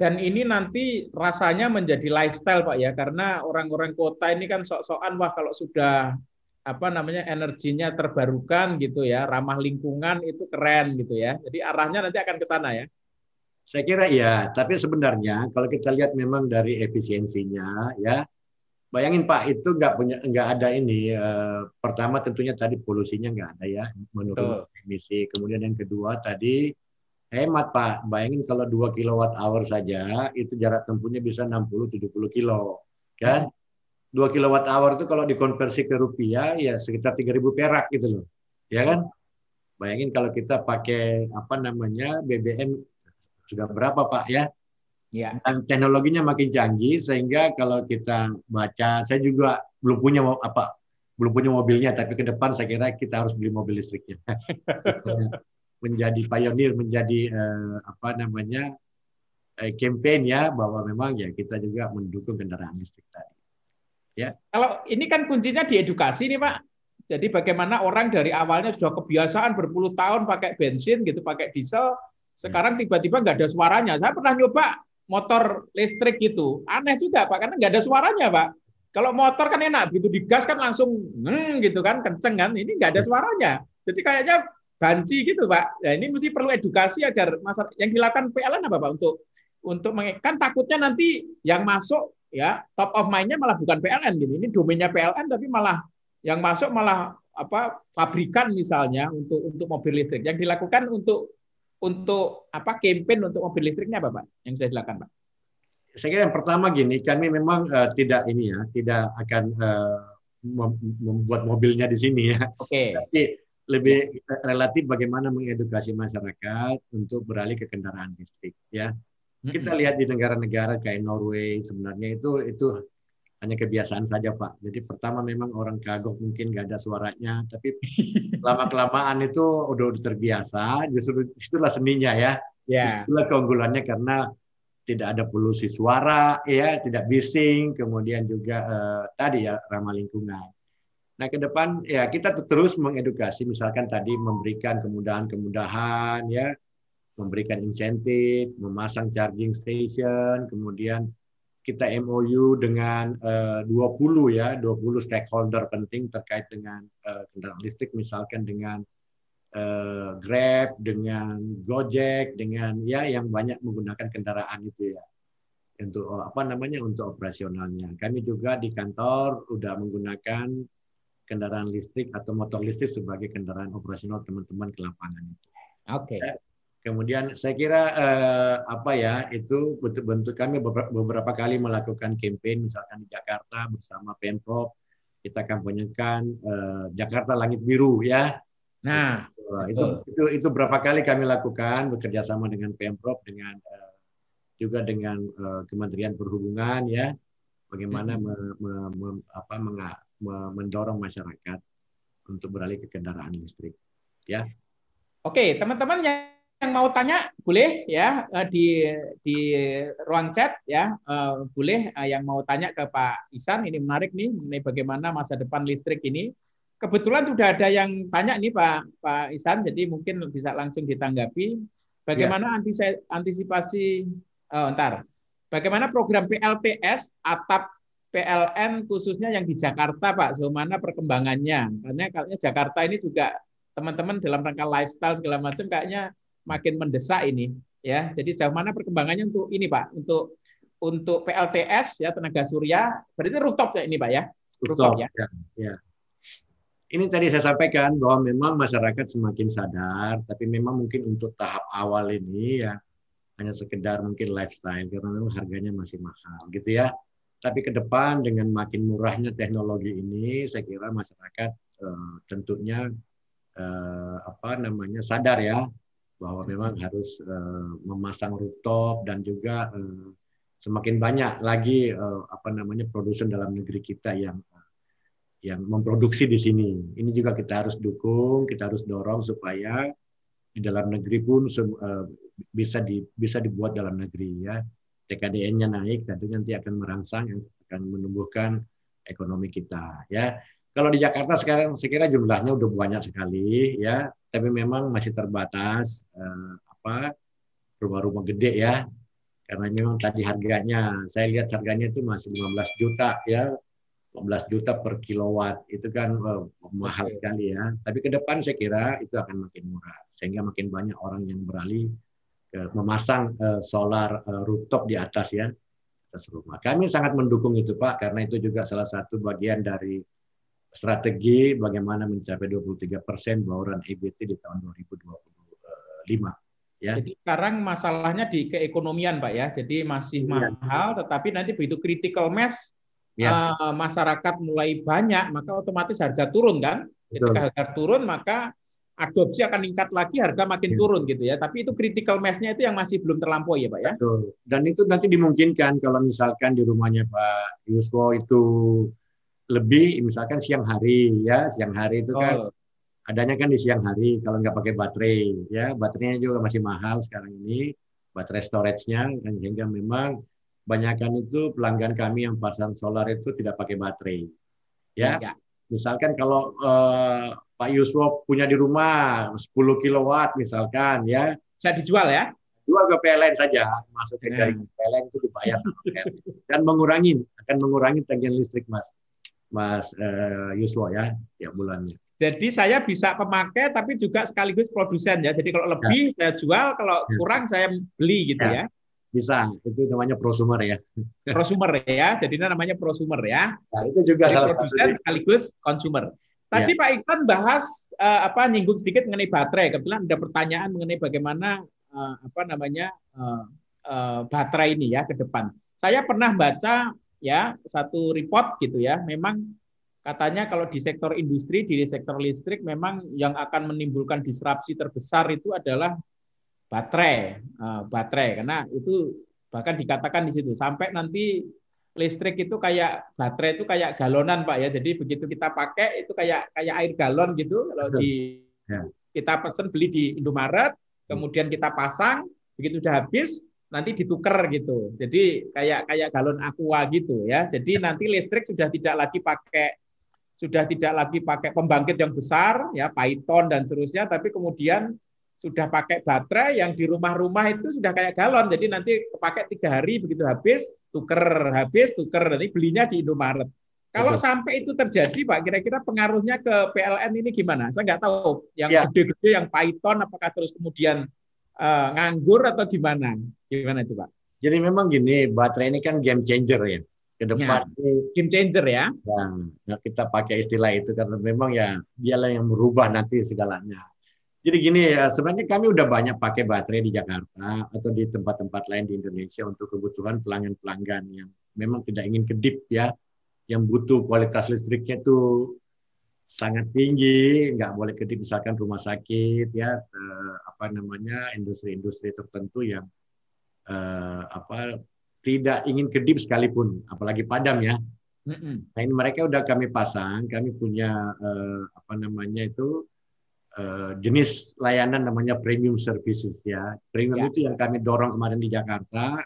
Speaker 2: Dan ini nanti rasanya menjadi lifestyle Pak ya, karena orang-orang kota ini kan sok-sokan wah kalau sudah apa namanya energinya terbarukan gitu ya, ramah lingkungan itu keren gitu ya. Jadi arahnya nanti akan ke sana ya.
Speaker 3: Saya kira iya, tapi sebenarnya kalau kita lihat memang dari efisiensinya ya, bayangin Pak itu nggak punya nggak ada ini. Eh, pertama tentunya tadi polusinya nggak ada ya, menurut emisi. Kemudian yang kedua tadi Hemat Pak, bayangin kalau 2 kilowatt hour saja itu jarak tempuhnya bisa 60-70 kilo. Kan? 2 kilowatt hour itu kalau dikonversi ke rupiah ya sekitar 3000 perak gitu loh. Ya kan? Bayangin kalau kita pakai apa namanya BBM sudah berapa Pak ya? Ya. Dan teknologinya makin canggih sehingga kalau kita baca, saya juga belum punya apa, belum punya mobilnya, tapi ke depan saya kira kita harus beli mobil listriknya. menjadi pionir, menjadi uh, apa namanya uh, campaign ya bahwa memang ya kita juga mendukung kendaraan listrik tadi.
Speaker 2: Ya. Kalau ini kan kuncinya di edukasi nih Pak. Jadi bagaimana orang dari awalnya sudah kebiasaan berpuluh tahun pakai bensin gitu, pakai diesel, sekarang tiba-tiba nggak ada suaranya. Saya pernah nyoba motor listrik gitu, aneh juga Pak, karena nggak ada suaranya Pak. Kalau motor kan enak, begitu digas kan langsung hmm, gitu kan, kenceng kan. Ini nggak ada suaranya. Jadi kayaknya banci gitu Pak. Ya ini mesti perlu edukasi agar masyarakat yang dilakukan PLN apa Pak untuk untuk kan takutnya nanti yang masuk ya top of mind-nya malah bukan PLN gitu. Ini domainnya PLN tapi malah yang masuk malah apa pabrikan misalnya untuk untuk mobil listrik. Yang dilakukan untuk untuk apa campaign untuk mobil listriknya apa Pak? Yang sudah dilakukan Pak?
Speaker 3: Saya kira yang pertama gini, kami memang uh, tidak ini ya, tidak akan uh, membuat mobilnya di sini ya. Oke. Okay. Tapi lebih relatif bagaimana mengedukasi masyarakat untuk beralih ke kendaraan listrik ya. Kita lihat di negara-negara kayak Norway sebenarnya itu itu hanya kebiasaan saja Pak. Jadi pertama memang orang kagok mungkin nggak ada suaranya, tapi lama kelamaan itu udah, udah terbiasa. Justru itulah seninya ya. Yeah. Itulah keunggulannya karena tidak ada polusi suara, ya, tidak bising, kemudian juga eh, tadi ya ramah lingkungan. Nah, ke depan ya kita terus mengedukasi misalkan tadi memberikan kemudahan-kemudahan ya, memberikan insentif, memasang charging station, kemudian kita MOU dengan uh, 20 ya, 20 stakeholder penting terkait dengan uh, kendaraan listrik misalkan dengan uh, Grab, dengan Gojek, dengan ya yang banyak menggunakan kendaraan itu ya. Untuk apa namanya? untuk operasionalnya. Kami juga di kantor udah menggunakan kendaraan listrik atau motor listrik sebagai kendaraan operasional teman-teman ke lapangan itu.
Speaker 2: Oke. Okay.
Speaker 3: Kemudian saya kira eh, apa ya itu bentuk-bentuk kami beberapa kali melakukan campaign misalkan di Jakarta bersama Pemprov kita kampanyekan eh, Jakarta Langit Biru ya.
Speaker 2: Nah,
Speaker 3: itu, itu itu berapa kali kami lakukan bekerja sama dengan Pemprov dengan eh, juga dengan eh, Kementerian Perhubungan ya bagaimana me, me, me, apa, menga, me, mendorong masyarakat untuk beralih ke kendaraan listrik ya.
Speaker 2: Oke, teman-teman yang mau tanya boleh ya eh, di di ruang chat ya eh, boleh eh, yang mau tanya ke Pak Isan ini menarik nih mengenai bagaimana masa depan listrik ini kebetulan sudah ada yang tanya nih Pak Pak Isan jadi mungkin bisa langsung ditanggapi bagaimana ya. antisipasi oh, ntar bagaimana program PLTS atap PLN khususnya yang di Jakarta Pak bagaimana perkembangannya karena kayaknya Jakarta ini juga teman-teman dalam rangka lifestyle segala macam kayaknya makin mendesak ini ya. Jadi sejauh mana perkembangannya untuk ini Pak, untuk untuk PLTS ya tenaga surya, berarti rooftop ya ini Pak ya.
Speaker 3: Rooftop, ya. ya. ya. Ini tadi saya sampaikan bahwa memang masyarakat semakin sadar, tapi memang mungkin untuk tahap awal ini ya hanya sekedar mungkin lifestyle karena memang harganya masih mahal gitu ya. Tapi ke depan dengan makin murahnya teknologi ini, saya kira masyarakat uh, tentunya uh, apa namanya sadar ya bahwa memang harus uh, memasang rooftop dan juga uh, semakin banyak lagi uh, apa namanya produsen dalam negeri kita yang yang memproduksi di sini. Ini juga kita harus dukung, kita harus dorong supaya di dalam negeri pun uh, bisa di bisa dibuat dalam negeri ya. TKDN-nya naik, tentu nanti akan merangsang akan menumbuhkan ekonomi kita ya. Kalau di Jakarta sekarang saya kira jumlahnya udah banyak sekali ya, tapi memang masih terbatas eh, apa rumah-rumah gede ya. Karena memang tadi harganya saya lihat harganya itu masih 15 juta ya. 15 juta per kilowatt itu kan uh, mahal sekali ya. Tapi ke depan saya kira itu akan makin murah sehingga makin banyak orang yang beralih memasang uh, solar uh, rooftop di atas ya atas rumah. Kami sangat mendukung itu Pak karena itu juga salah satu bagian dari strategi bagaimana mencapai 23 persen bauran EBT di tahun 2025.
Speaker 2: Ya. Jadi sekarang masalahnya di keekonomian, Pak ya. Jadi masih ya. mahal, tetapi nanti begitu critical mass ya. uh, masyarakat mulai banyak, maka otomatis harga turun kan. Betul. Ketika harga turun, maka adopsi akan meningkat lagi, harga makin ya. turun gitu ya. Tapi itu critical mass-nya itu yang masih belum terlampaui ya Pak ya.
Speaker 3: Betul. Dan itu nanti dimungkinkan kalau misalkan di rumahnya Pak Yuswo itu lebih misalkan siang hari ya siang hari itu kan oh. adanya kan di siang hari kalau nggak pakai baterai ya baterainya juga masih mahal sekarang ini baterai storage-nya kan sehingga memang banyakkan itu pelanggan kami yang pasang solar itu tidak pakai baterai ya, ya. Misalkan kalau uh, Pak Yuswo punya di rumah 10 kilowatt misalkan ya
Speaker 2: bisa dijual ya
Speaker 3: jual ke PLN saja masuk ke dari. PLN itu dibayar dan mengurangi akan mengurangi tagihan listrik mas Mas uh, Yuswo ya tiap bulannya.
Speaker 2: Jadi saya bisa pemakai tapi juga sekaligus produsen ya. Jadi kalau lebih ya. saya jual, kalau ya. kurang saya beli gitu ya. ya.
Speaker 3: Bisa, itu namanya prosumer ya.
Speaker 2: Prosumer ya, jadi namanya prosumer ya.
Speaker 3: Nah, itu juga
Speaker 2: jadi salah produsen sekaligus konsumer. Tadi ya. Pak Iksan bahas uh, apa nyinggung sedikit mengenai baterai. Kebetulan ada pertanyaan mengenai bagaimana uh, apa namanya uh, uh, baterai ini ya ke depan. Saya pernah baca ya satu report gitu ya memang katanya kalau di sektor industri di sektor listrik memang yang akan menimbulkan disrupsi terbesar itu adalah baterai uh, baterai karena itu bahkan dikatakan di situ sampai nanti listrik itu kayak baterai itu kayak galonan pak ya jadi begitu kita pakai itu kayak kayak air galon gitu kalau di ya. kita pesen beli di Indomaret kemudian kita pasang begitu sudah habis nanti ditukar gitu. Jadi kayak kayak galon aqua gitu ya. Jadi nanti listrik sudah tidak lagi pakai sudah tidak lagi pakai pembangkit yang besar ya Python dan seterusnya tapi kemudian sudah pakai baterai yang di rumah-rumah itu sudah kayak galon jadi nanti pakai tiga hari begitu habis tuker habis tuker nanti belinya di Indomaret. Kalau Betul. sampai itu terjadi, Pak, kira-kira pengaruhnya ke PLN ini gimana? Saya nggak tahu. Yang ya. gede-gede, yang Python, apakah terus kemudian uh, nganggur atau gimana? Gimana itu, Pak?
Speaker 3: Jadi memang gini, baterai ini kan game changer ya. Ke depan
Speaker 2: ya, game changer ya.
Speaker 3: Ya, kita pakai istilah itu karena memang ya dialah yang merubah nanti segalanya. Jadi gini, ya, sebenarnya kami udah banyak pakai baterai di Jakarta atau di tempat-tempat lain di Indonesia untuk kebutuhan pelanggan-pelanggan yang memang tidak ingin kedip ya yang butuh kualitas listriknya itu sangat tinggi, nggak boleh kedip misalkan rumah sakit ya eh, apa namanya industri-industri tertentu yang eh, apa tidak ingin kedip sekalipun, apalagi padam ya. Nah ini mereka udah kami pasang, kami punya eh, apa namanya itu eh, jenis layanan namanya premium services ya. Premium ya. itu yang kami dorong kemarin di Jakarta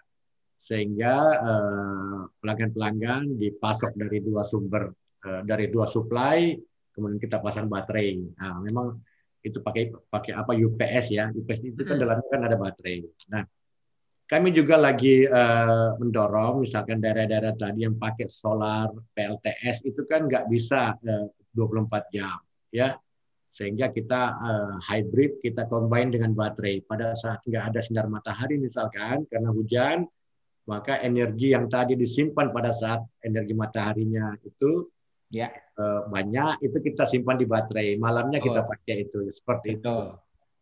Speaker 3: sehingga eh, pelanggan-pelanggan dipasok dari dua sumber eh, dari dua supply kemudian kita pasang baterai. Nah, memang itu pakai pakai apa UPS ya. UPS itu kan dalamnya kan ada baterai. Nah, kami juga lagi uh, mendorong misalkan daerah-daerah tadi yang pakai solar PLTS itu kan nggak bisa uh, 24 jam ya sehingga kita uh, hybrid kita combine dengan baterai. Pada saat nggak ada sinar matahari misalkan karena hujan maka energi yang tadi disimpan pada saat energi mataharinya itu ya. eh, banyak itu kita simpan di baterai. Malamnya kita oh. pakai itu seperti itu.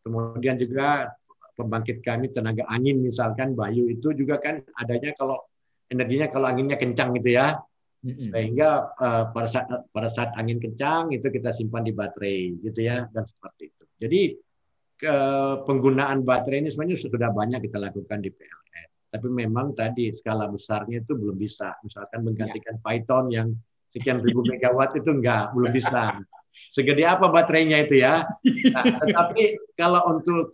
Speaker 3: Kemudian juga pembangkit kami tenaga angin misalkan Bayu itu juga kan adanya kalau energinya kalau anginnya kencang gitu ya sehingga uh, pada saat pada saat angin kencang itu kita simpan di baterai gitu ya dan seperti itu jadi ke penggunaan baterai ini sebenarnya sudah banyak kita lakukan di PLN tapi memang tadi skala besarnya itu belum bisa. Misalkan menggantikan ya. Python yang sekian ribu megawatt itu enggak, belum bisa. Segede apa baterainya itu ya. Nah, tetapi kalau untuk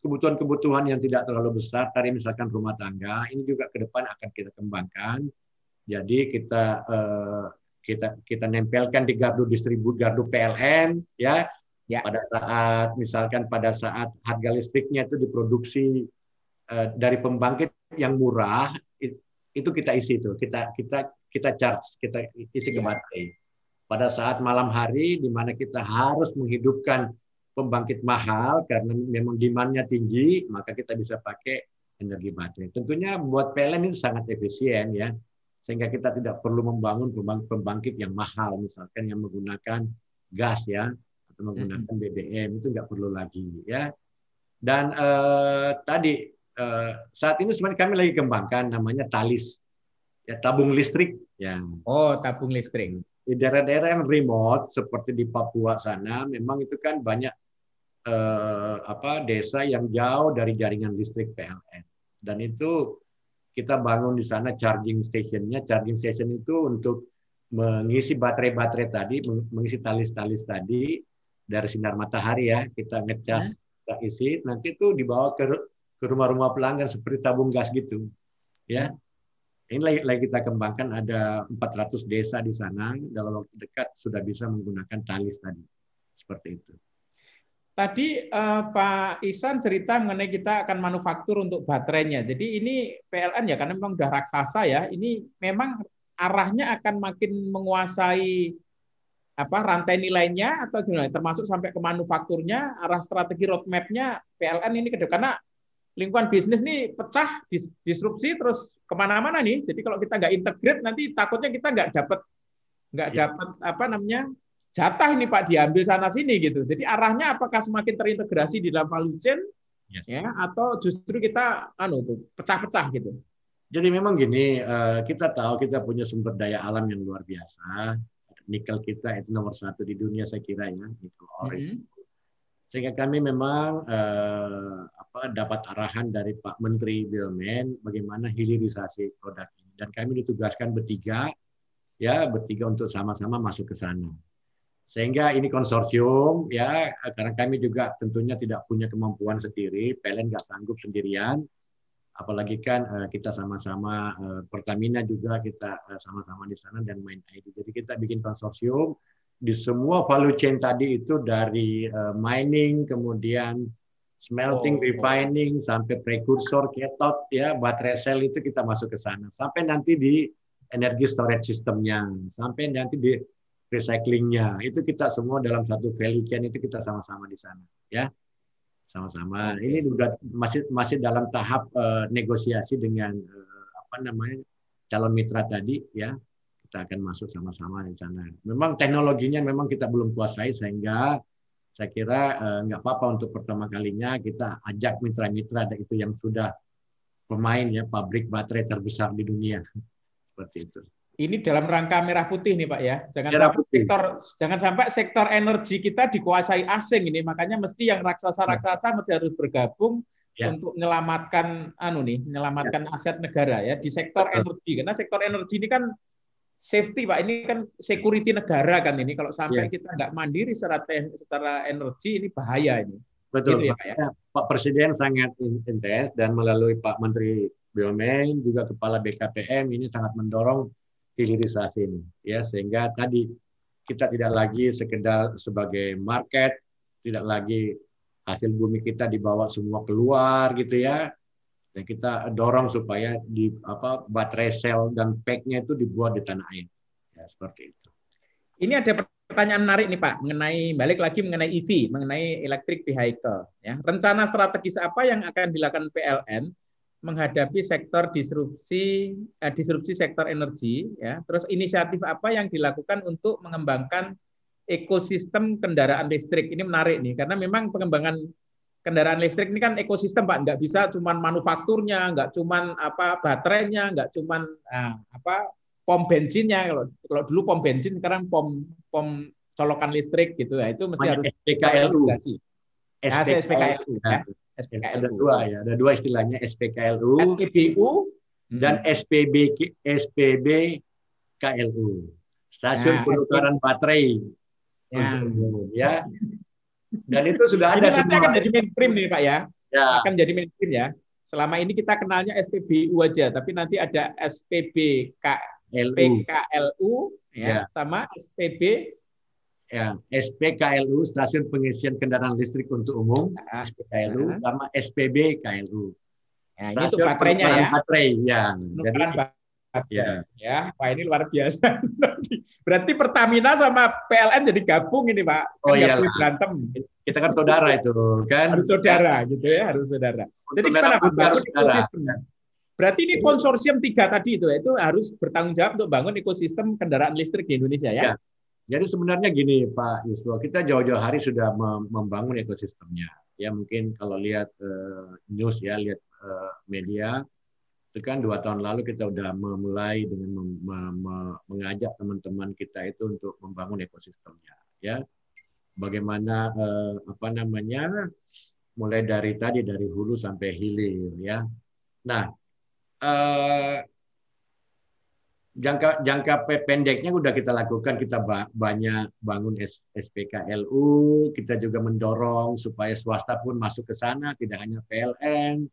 Speaker 3: kebutuhan-kebutuhan yang tidak terlalu besar, tadi misalkan rumah tangga, ini juga ke depan akan kita kembangkan. Jadi kita eh, kita kita nempelkan di gardu distribut gardu PLN ya. ya. Pada saat misalkan pada saat harga listriknya itu diproduksi eh, dari pembangkit yang murah itu kita isi itu kita kita kita charge kita isi ke iya. baterai pada saat malam hari di mana kita harus menghidupkan pembangkit mahal karena memang demandnya tinggi maka kita bisa pakai energi baterai tentunya buat PLN ini sangat efisien ya sehingga kita tidak perlu membangun pembangkit yang mahal misalkan yang menggunakan gas ya atau menggunakan BBM itu nggak perlu lagi ya. Dan eh, tadi Eh, saat ini sebenarnya kami lagi kembangkan namanya talis ya tabung listrik ya.
Speaker 2: Oh tabung listrik.
Speaker 3: Di daerah-daerah yang remote seperti di Papua sana memang itu kan banyak eh, apa desa yang jauh dari jaringan listrik PLN dan itu kita bangun di sana charging stationnya charging station itu untuk mengisi baterai-baterai tadi mengisi talis-talis tadi dari sinar matahari ya kita ngecas kita isi nanti itu dibawa ke ke rumah-rumah pelanggan seperti tabung gas gitu. Ya. Ini lagi, lagi kita kembangkan ada 400 desa di sana dalam waktu dekat sudah bisa menggunakan talis tadi. Seperti itu.
Speaker 2: Tadi eh, Pak Isan cerita mengenai kita akan manufaktur untuk baterainya. Jadi ini PLN ya karena memang sudah raksasa ya. Ini memang arahnya akan makin menguasai apa rantai nilainya atau gimana termasuk sampai ke manufakturnya arah strategi roadmapnya PLN ini ke depan karena lingkungan bisnis nih pecah, dis disrupsi terus ke mana-mana nih. Jadi kalau kita nggak integrate nanti takutnya kita nggak dapat nggak ya. dapat apa namanya jatah ini Pak diambil sana sini gitu. Jadi arahnya apakah semakin terintegrasi di dalam value chain yes. ya atau justru kita anu tuh pecah-pecah gitu.
Speaker 3: Jadi memang gini, eh, kita tahu kita punya sumber daya alam yang luar biasa. Nikel kita itu nomor satu di dunia saya kira ya, nikel ore. Mm -hmm sehingga kami memang eh, apa, dapat arahan dari Pak Menteri BUMN bagaimana hilirisasi produk ini dan kami ditugaskan bertiga ya bertiga untuk sama-sama masuk ke sana sehingga ini konsorsium ya karena kami juga tentunya tidak punya kemampuan sendiri PLN nggak sanggup sendirian apalagi kan eh, kita sama-sama eh, Pertamina juga kita eh, sama-sama di sana dan main ID jadi kita bikin konsorsium di semua value chain tadi itu dari uh, mining kemudian smelting,
Speaker 2: Oh.
Speaker 3: refining, sampai prekursor, cathode, ya, baterai sel itu kita masuk ke sana. Sampai nanti di energi storage sistemnya, sampai nanti di recyclingnya. Itu kita semua dalam satu value chain itu kita sama-sama di sana, ya. Sama-sama. Ini udah masih masih dalam tahap eh, negosiasi dengan eh, apa namanya calon mitra tadi, ya. Kita akan masuk sama-sama di sana. Memang teknologinya memang kita belum kuasai sehingga saya kira eh, nggak apa-apa untuk pertama kalinya kita ajak mitra-mitra itu yang sudah pemain ya pabrik baterai terbesar di dunia seperti itu.
Speaker 2: Ini dalam rangka merah putih nih Pak ya. Jangan
Speaker 3: Merah
Speaker 2: sampai
Speaker 3: putih.
Speaker 2: sektor jangan sampai sektor energi kita dikuasai asing ini. Makanya mesti yang raksasa-raksasa mesti harus bergabung
Speaker 3: Ya.
Speaker 2: untuk menyelamatkan anu nih, menyelamatkan aset negara ya di sektor
Speaker 3: Betul.
Speaker 2: energi. Karena sektor energi ini kan safety Pak, ini kan security negara kan ini. Kalau sampai
Speaker 3: Ya.
Speaker 2: kita nggak mandiri secara secara energi ini bahaya ini.
Speaker 3: Betul.
Speaker 2: Gitu ya, Pak, ya?
Speaker 3: Makanya Pak Presiden sangat in- intens dan melalui Pak Menteri BUMN juga Kepala BKPM ini sangat mendorong hilirisasi ini ya sehingga tadi kita tidak lagi sekedar sebagai market, tidak lagi hasil bumi kita dibawa semua keluar gitu ya. Dan kita dorong supaya di apa baterai sel dan pack-nya itu dibuat di tanah air. Ya, seperti itu.
Speaker 2: Ini ada pertanyaan menarik nih Pak mengenai balik lagi mengenai EV, mengenai electric vehicle. Ya, rencana strategis apa yang akan dilakukan PLN menghadapi sektor disrupsi eh, disrupsi sektor energi? Ya, terus inisiatif apa yang dilakukan untuk mengembangkan ekosistem kendaraan listrik? Ini menarik nih karena memang pengembangan kendaraan listrik ini kan ekosistem Pak, nggak bisa cuman manufakturnya, nggak cuman apa baterainya, nggak cuman ah, apa pom bensinnya kalau kalau dulu pom bensin sekarang pom pom colokan listrik gitu ya itu mesti
Speaker 3: Namanya
Speaker 2: harus
Speaker 3: SPKLU.
Speaker 2: saya SPKLU ya.
Speaker 3: Nah,
Speaker 2: SPKLU.
Speaker 3: ada dua ya, ada dua istilahnya SPKLU
Speaker 2: SPBU
Speaker 3: dan SPB SPB KLU. Stasiun
Speaker 2: Nah,
Speaker 3: penukaran baterai
Speaker 2: ya.
Speaker 3: untuk ya. Dan itu sudah ada semua.
Speaker 2: akan jadi mainstream nih Pak ya.
Speaker 3: Ya,
Speaker 2: Akan jadi mainstream ya. Selama ini kita kenalnya SPBU aja, tapi nanti ada SPBK
Speaker 3: LU
Speaker 2: PKLU
Speaker 3: Ya.
Speaker 2: ya, sama SPB
Speaker 3: ya, SPKLU Stasiun Pengisian Kendaraan Listrik untuk Umum SPKLU
Speaker 2: ah.
Speaker 3: sama SPB KLU.
Speaker 2: Nah, ini untuk baterainya ya.
Speaker 3: Baterai ya. Jadi
Speaker 2: baterai.
Speaker 3: ya,
Speaker 2: Ya, Pak ini luar biasa. Berarti Pertamina sama PLN jadi gabung ini Pak. Kan
Speaker 3: Oh,
Speaker 2: nggak
Speaker 3: iyalah.
Speaker 2: boleh berantem.
Speaker 3: kita kan saudara itu kan.
Speaker 2: Harus saudara gitu ya, harus saudara. Jadi
Speaker 3: Untuk
Speaker 2: gimana
Speaker 3: harus saudara.
Speaker 2: Berarti ini konsorsium tiga tadi itu itu harus bertanggung jawab untuk bangun ekosistem kendaraan listrik di Indonesia ya.
Speaker 3: Ya. Jadi sebenarnya gini Pak Yusuf, kita jauh-jauh hari sudah mem- membangun ekosistemnya. Ya mungkin kalau lihat eh, news ya, lihat eh, media, itu kan dua tahun lalu kita udah memulai dengan mem- me- me- mengajak teman-teman kita itu untuk membangun ekosistemnya. Ya, bagaimana eh, apa namanya, mulai dari tadi dari hulu sampai hilir ya. Nah, eh, jangka jangka pe- pendeknya udah kita lakukan kita ba- banyak bangun S- SPKLU kita juga mendorong supaya swasta pun masuk ke sana tidak hanya PLN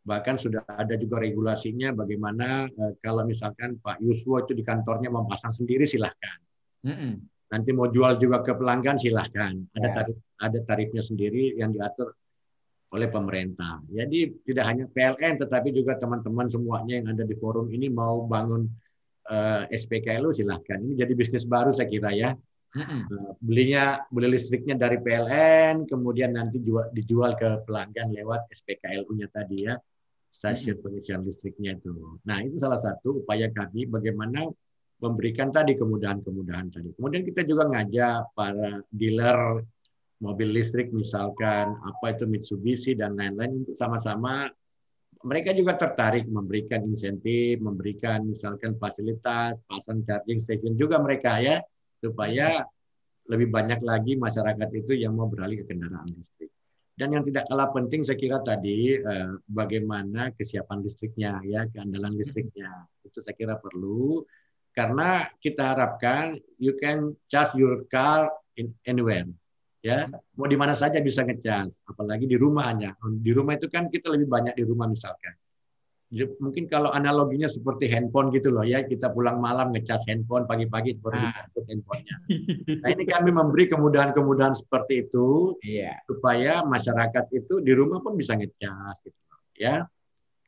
Speaker 3: bahkan sudah ada juga regulasinya bagaimana eh, kalau misalkan Pak Yuswo itu di kantornya mau pasang sendiri silahkan
Speaker 2: Mm-mm.
Speaker 3: nanti mau jual juga ke pelanggan silahkan ada
Speaker 2: Ya.
Speaker 3: tarif ada tarifnya sendiri yang diatur oleh pemerintah jadi tidak hanya PLN tetapi juga teman-teman semuanya yang ada di forum ini mau bangun eh, SPKLU silahkan ini jadi bisnis baru saya kira ya. Nah, belinya beli listriknya dari PLN kemudian nanti jual, dijual ke pelanggan lewat SPKLU-nya tadi ya stasiun pengisian listriknya itu. Nah itu salah satu upaya kami bagaimana memberikan tadi kemudahan-kemudahan tadi. Kemudian kita juga ngajak para dealer mobil listrik misalkan apa itu Mitsubishi dan lain-lain untuk sama-sama mereka juga tertarik memberikan insentif, memberikan misalkan fasilitas, pasang charging station juga mereka ya supaya lebih banyak lagi masyarakat itu yang mau beralih ke kendaraan listrik. Dan yang tidak kalah penting saya kira tadi eh, bagaimana kesiapan listriknya ya, keandalan listriknya. Itu saya kira perlu karena kita harapkan you can charge your car in anywhere. Ya, mau di mana saja bisa ngecas, apalagi di rumah hanya. Di rumah itu kan kita lebih banyak di rumah misalkan. mungkin kalau analoginya seperti handphone gitu loh ya kita pulang malam ngecas handphone pagi-pagi baru
Speaker 2: Ah.
Speaker 3: dicabut handphonenya. Nah ini kami memberi kemudahan-kemudahan seperti itu
Speaker 2: Iya.
Speaker 3: supaya masyarakat itu di rumah pun bisa ngecas gitu loh, ya.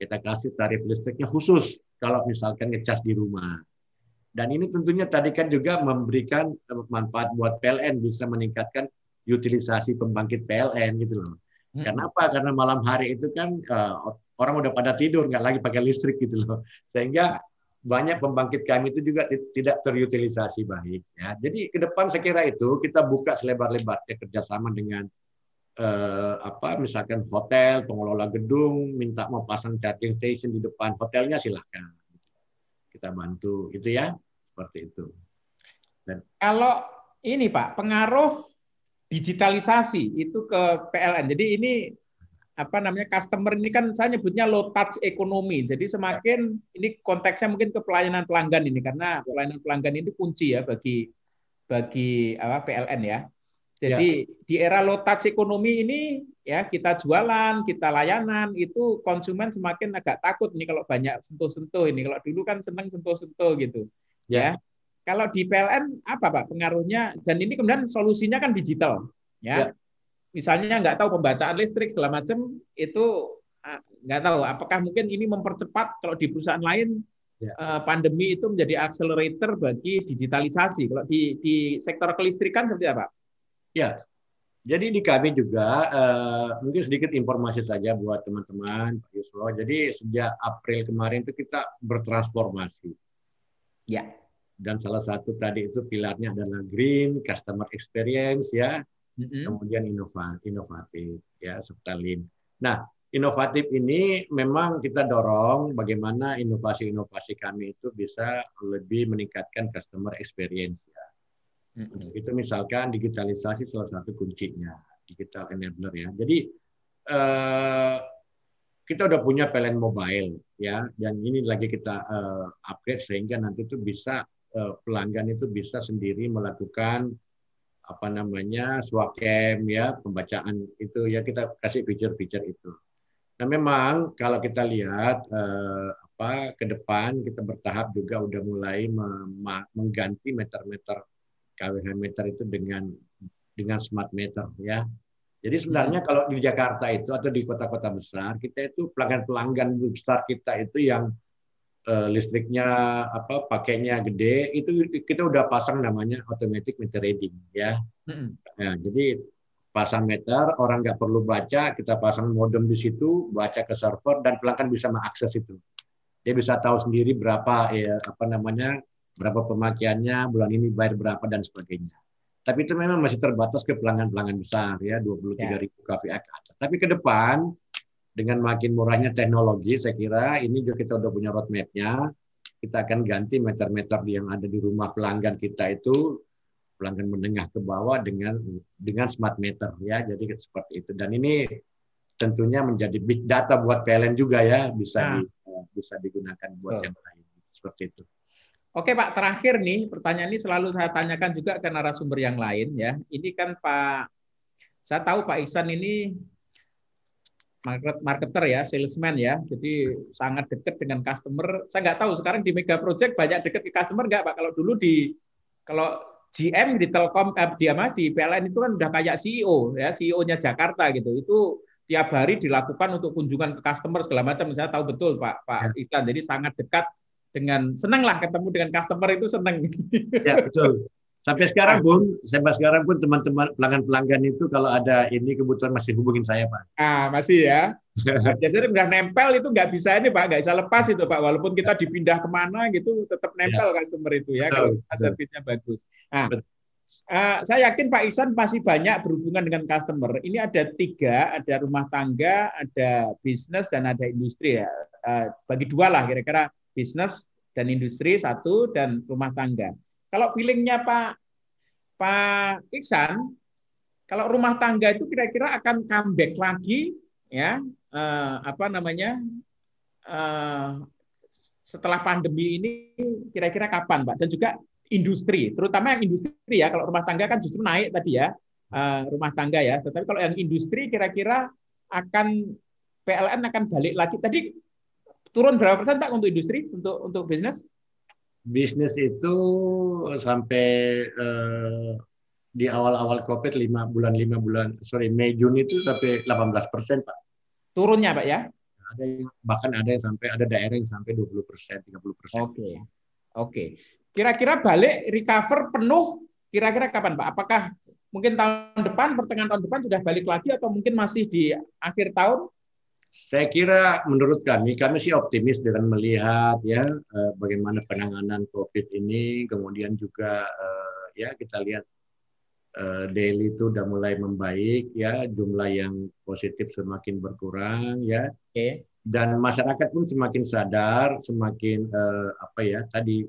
Speaker 3: Kita kasih tarif listriknya khusus kalau misalkan ngecas di rumah. Dan ini tentunya tadi kan juga memberikan eh, manfaat buat PLN bisa meningkatkan utilisasi pembangkit PLN gitu loh.
Speaker 2: Hmm.
Speaker 3: Kenapa? Karena malam hari itu kan eh, orang udah pada tidur, nggak lagi pakai listrik gitu loh. Sehingga banyak pembangkit kami itu juga ti- tidak terutilisasi baik. Ya. Jadi ke depan saya kira itu kita buka selebar-lebarnya kerjasama dengan eh, apa misalkan hotel, pengelola gedung minta mau pasang charging station di depan hotelnya silahkan. Kita bantu itu ya seperti itu.
Speaker 2: Kalau ini Pak, pengaruh digitalisasi itu ke PLN. Jadi ini apa namanya customer ini kan saya nyebutnya low touch ekonomi. Jadi semakin ini konteksnya mungkin ke pelayanan pelanggan ini karena pelayanan pelanggan ini kunci ya bagi bagi apa PLN ya. Jadi di era low touch ekonomi ini ya kita jualan, kita layanan itu konsumen semakin agak takut nih kalau banyak sentuh-sentuh ini. Kalau dulu kan senang sentuh-sentuh gitu. Ya. Kalau di PLN apa Pak pengaruhnya dan ini kemudian solusinya kan digital ya.
Speaker 3: Ya.
Speaker 2: Misalnya nggak tahu pembacaan listrik segala macam itu ah, nggak tahu apakah mungkin ini mempercepat kalau di perusahaan lain
Speaker 3: Ya.
Speaker 2: eh, pandemi itu menjadi accelerator bagi digitalisasi. Kalau di di sektor kelistrikan seperti apa?
Speaker 3: Ya, jadi di kami juga eh, mungkin sedikit informasi saja buat teman-teman Pak Yuswo. Jadi sejak April kemarin itu kita bertransformasi.
Speaker 2: Ya.
Speaker 3: Dan salah satu tadi itu pilarnya adalah green, customer experience ya,
Speaker 2: Mm-mm.
Speaker 3: kemudian inova- inovatif ya serta lean. Nah, inovatif ini memang kita dorong bagaimana inovasi-inovasi kami itu bisa lebih meningkatkan customer experience ya.
Speaker 2: Mm-mm.
Speaker 3: Itu misalkan digitalisasi salah satu kuncinya, digital enabler ya. Jadi eh, kita udah punya PLN mobile ya, dan ini lagi kita eh, upgrade sehingga nanti itu bisa pelanggan itu bisa sendiri melakukan apa namanya swacam ya, pembacaan itu ya kita kasih feature-feature itu. Nah memang kalau kita lihat eh, apa ke depan kita bertahap juga udah mulai mengganti meter-meter KWH meter itu dengan dengan smart meter ya. Jadi sebenarnya kalau di Jakarta itu atau di kota-kota besar kita itu pelanggan-pelanggan besar kita itu yang eh, listriknya apa pakainya gede itu kita udah pasang namanya automatic meter reading ya.
Speaker 2: Mm-mm.
Speaker 3: Nah, jadi pasang meter orang nggak perlu baca kita pasang modem di situ baca ke server dan pelanggan bisa mengakses itu. Dia bisa tahu sendiri berapa ya apa namanya berapa pemakaiannya, bulan ini bayar berapa dan sebagainya. Tapi itu memang masih terbatas ke pelanggan-pelanggan besar ya, 23 ribu KPA ke atas. Tapi ke depan dengan makin murahnya teknologi, saya kira ini juga kita udah punya roadmap-nya. Kita akan ganti meter-meter yang ada di rumah pelanggan kita itu pelanggan menengah ke bawah dengan dengan smart meter ya. Jadi seperti itu. Dan ini tentunya menjadi big data buat PLN juga ya, bisa
Speaker 2: Nah.
Speaker 3: di, bisa digunakan buat
Speaker 2: Betul.
Speaker 3: yang lain. Seperti itu.
Speaker 2: Oke Pak, terakhir nih pertanyaan ini selalu saya tanyakan juga ke narasumber yang lain ya. Ini kan Pak, saya tahu Pak Ihsan ini market marketer ya, salesman ya, jadi sangat dekat dengan customer. Saya nggak tahu sekarang di Mega Project banyak dekat ke customer nggak Pak? Kalau dulu di kalau GM di Telkom eh, di di PLN itu kan udah kayak CEO ya, CEO-nya Jakarta gitu. Itu tiap hari dilakukan untuk kunjungan ke customer segala macam. Saya tahu betul Pak Pak Ihsan. Jadi sangat dekat dengan senang lah ketemu dengan customer itu senang.
Speaker 3: Ya betul. Sampai sekarang pun, sampai sekarang pun teman-teman pelanggan-pelanggan itu kalau ada ini kebutuhan masih hubungin saya pak.
Speaker 2: Ah masih ya. Biasanya udah nempel itu nggak bisa ini pak, nggak bisa lepas itu pak. Walaupun kita dipindah ke mana gitu, tetap nempel customer itu ya
Speaker 3: Betul,
Speaker 2: kalau servisnya bagus. Nah,
Speaker 3: Betul.
Speaker 2: eh, saya yakin Pak Ihsan masih banyak berhubungan dengan customer. Ini ada tiga, ada rumah tangga, ada bisnis dan ada industri ya. Eh, bagi dua lah kira-kira bisnis dan industri satu dan rumah tangga. Kalau feelingnya Pak Pak Iksan, kalau rumah tangga itu kira-kira akan comeback lagi ya eh, apa namanya eh, setelah pandemi ini kira-kira kapan Pak? Dan juga industri, terutama yang industri ya. Kalau rumah tangga kan justru naik tadi ya eh, rumah tangga ya. Tetapi kalau yang industri kira-kira akan PLN akan balik lagi. Tadi turun berapa persen Pak untuk industri, untuk untuk bisnis?
Speaker 3: Bisnis itu sampai eh, di awal-awal COVID lima bulan lima bulan sorry Mei Juni itu sampai 18 persen Pak.
Speaker 2: Turunnya Pak ya?
Speaker 3: Ada yang, bahkan ada yang sampai ada daerah yang sampai 20 persen 30 persen.
Speaker 2: Oke, oke. Kira-kira balik recover penuh kira-kira kapan Pak? Apakah mungkin tahun depan pertengahan tahun depan sudah balik lagi atau mungkin masih di akhir tahun?
Speaker 3: Saya kira menurut kami, kami sih optimis dengan melihat ya eh, bagaimana penanganan COVID ini, kemudian juga eh, ya kita lihat eh, daily itu udah mulai membaik ya, jumlah yang positif semakin berkurang ya.
Speaker 2: Oke.
Speaker 3: Dan masyarakat pun semakin sadar, semakin apa ya tadi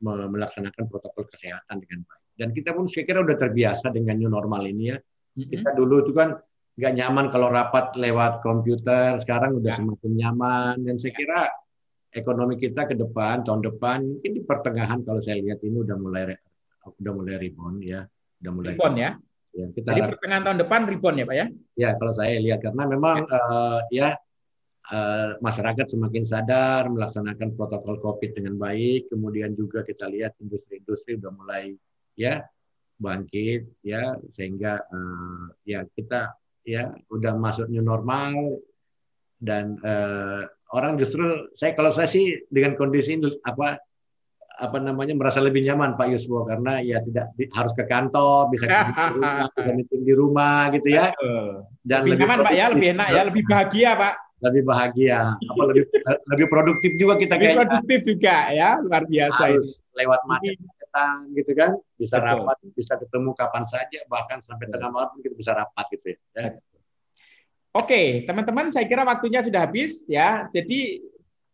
Speaker 3: melaksanakan protokol kesehatan dengan baik. Dan kita pun saya kira udah terbiasa dengan new normal ini ya. Kita dulu itu kan nggak nyaman kalau rapat lewat komputer, sekarang udah ya. semakin nyaman. Dan saya kira ekonomi kita ke depan tahun depan mungkin di pertengahan kalau saya lihat ini udah mulai udah mulai rebound ya, udah mulai
Speaker 2: rebound ya. Ya, kita Jadi pertengahan tahun depan rebound ya, Pak ya?
Speaker 3: Ya, kalau saya lihat karena memang ya, uh, ya uh, masyarakat semakin sadar melaksanakan protokol Covid dengan baik, kemudian juga kita lihat industri-industri udah mulai ya bangkit ya sehingga uh, ya kita ya udah masuk new normal dan uh, orang justru saya kalau saya sih dengan kondisi ini apa apa namanya merasa lebih nyaman Pak Yuswo karena ya tidak di, harus ke kantor bisa ke rumah, bisa meeting di rumah gitu ya.
Speaker 2: Dan lebih, lebih nyaman Pak ya lebih enak ya lebih bahagia Pak.
Speaker 3: Lebih bahagia. Apa lebih lebih produktif juga kita
Speaker 2: lebih produktif juga ya luar biasa.
Speaker 3: Harus ini. lewat mati datang gitu kan. Bisa Betul. rapat bisa ketemu kapan saja bahkan sampai tengah malam kita bisa rapat gitu ya.
Speaker 2: Oke teman-teman saya kira waktunya sudah habis ya. Jadi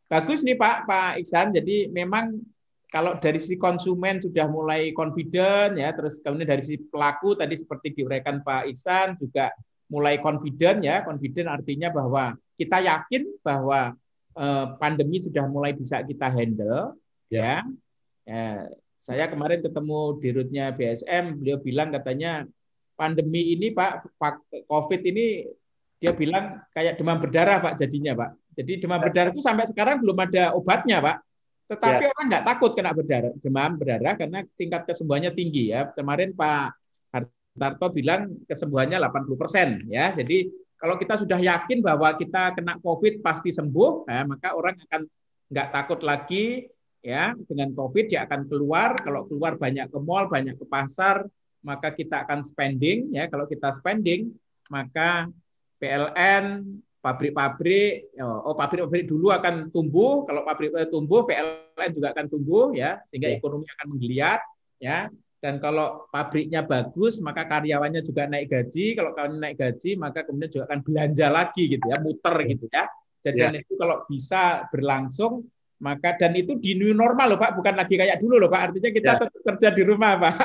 Speaker 2: bagus nih Pak Pak Iksan. Jadi memang kalau dari si konsumen sudah mulai confident ya. Terus kemudian dari si pelaku tadi seperti diuraikan Pak Iksan juga mulai confident ya. Confident artinya bahwa kita yakin bahwa eh, pandemi sudah mulai bisa kita handle ya, ya. Saya kemarin ketemu di rutnya BSM, beliau bilang katanya pandemi ini Pak, COVID ini dia bilang kayak demam berdarah Pak jadinya Pak. Jadi demam berdarah itu sampai sekarang belum ada obatnya Pak. Tetapi ya. orang nggak takut kena berdarah, demam berdarah karena tingkat kesembuhannya tinggi ya. Kemarin Pak Hartarto bilang kesembuhannya 80 persen ya. Jadi kalau kita sudah yakin bahwa kita kena COVID pasti sembuh, ya, maka orang akan nggak takut lagi ya dengan COVID dia akan keluar kalau keluar banyak ke mall banyak ke pasar maka kita akan spending ya kalau kita spending maka PLN pabrik-pabrik oh pabrik-pabrik dulu akan tumbuh kalau pabrik tumbuh PLN juga akan tumbuh ya sehingga ya. ekonomi akan menggeliat ya dan kalau pabriknya bagus maka karyawannya juga naik gaji kalau karyawannya naik gaji maka kemudian juga akan belanja lagi gitu ya muter ya. gitu ya jadi ya. itu kalau bisa berlangsung maka dan itu di new normal loh Pak, bukan lagi kayak dulu loh Pak. Artinya kita ya. tetap kerja di rumah Pak.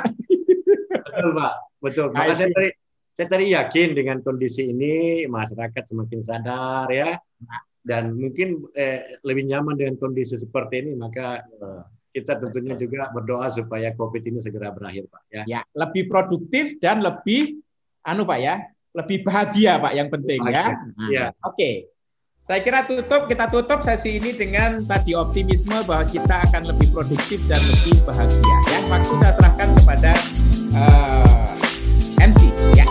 Speaker 3: Betul Pak, betul. Maka saya tadi saya tadi yakin dengan kondisi ini masyarakat semakin sadar ya dan mungkin eh, lebih nyaman dengan kondisi seperti ini maka eh, kita tentunya juga berdoa supaya COVID ini segera berakhir Pak ya.
Speaker 2: Ya, lebih produktif dan lebih anu Pak ya, lebih bahagia Pak yang penting ya. Nah, ya. Oke. Okay. Saya kira tutup, kita tutup sesi ini dengan tadi optimisme bahwa kita akan lebih produktif dan lebih bahagia. Ya, waktu saya serahkan kepada eh, uh, MC. Ya.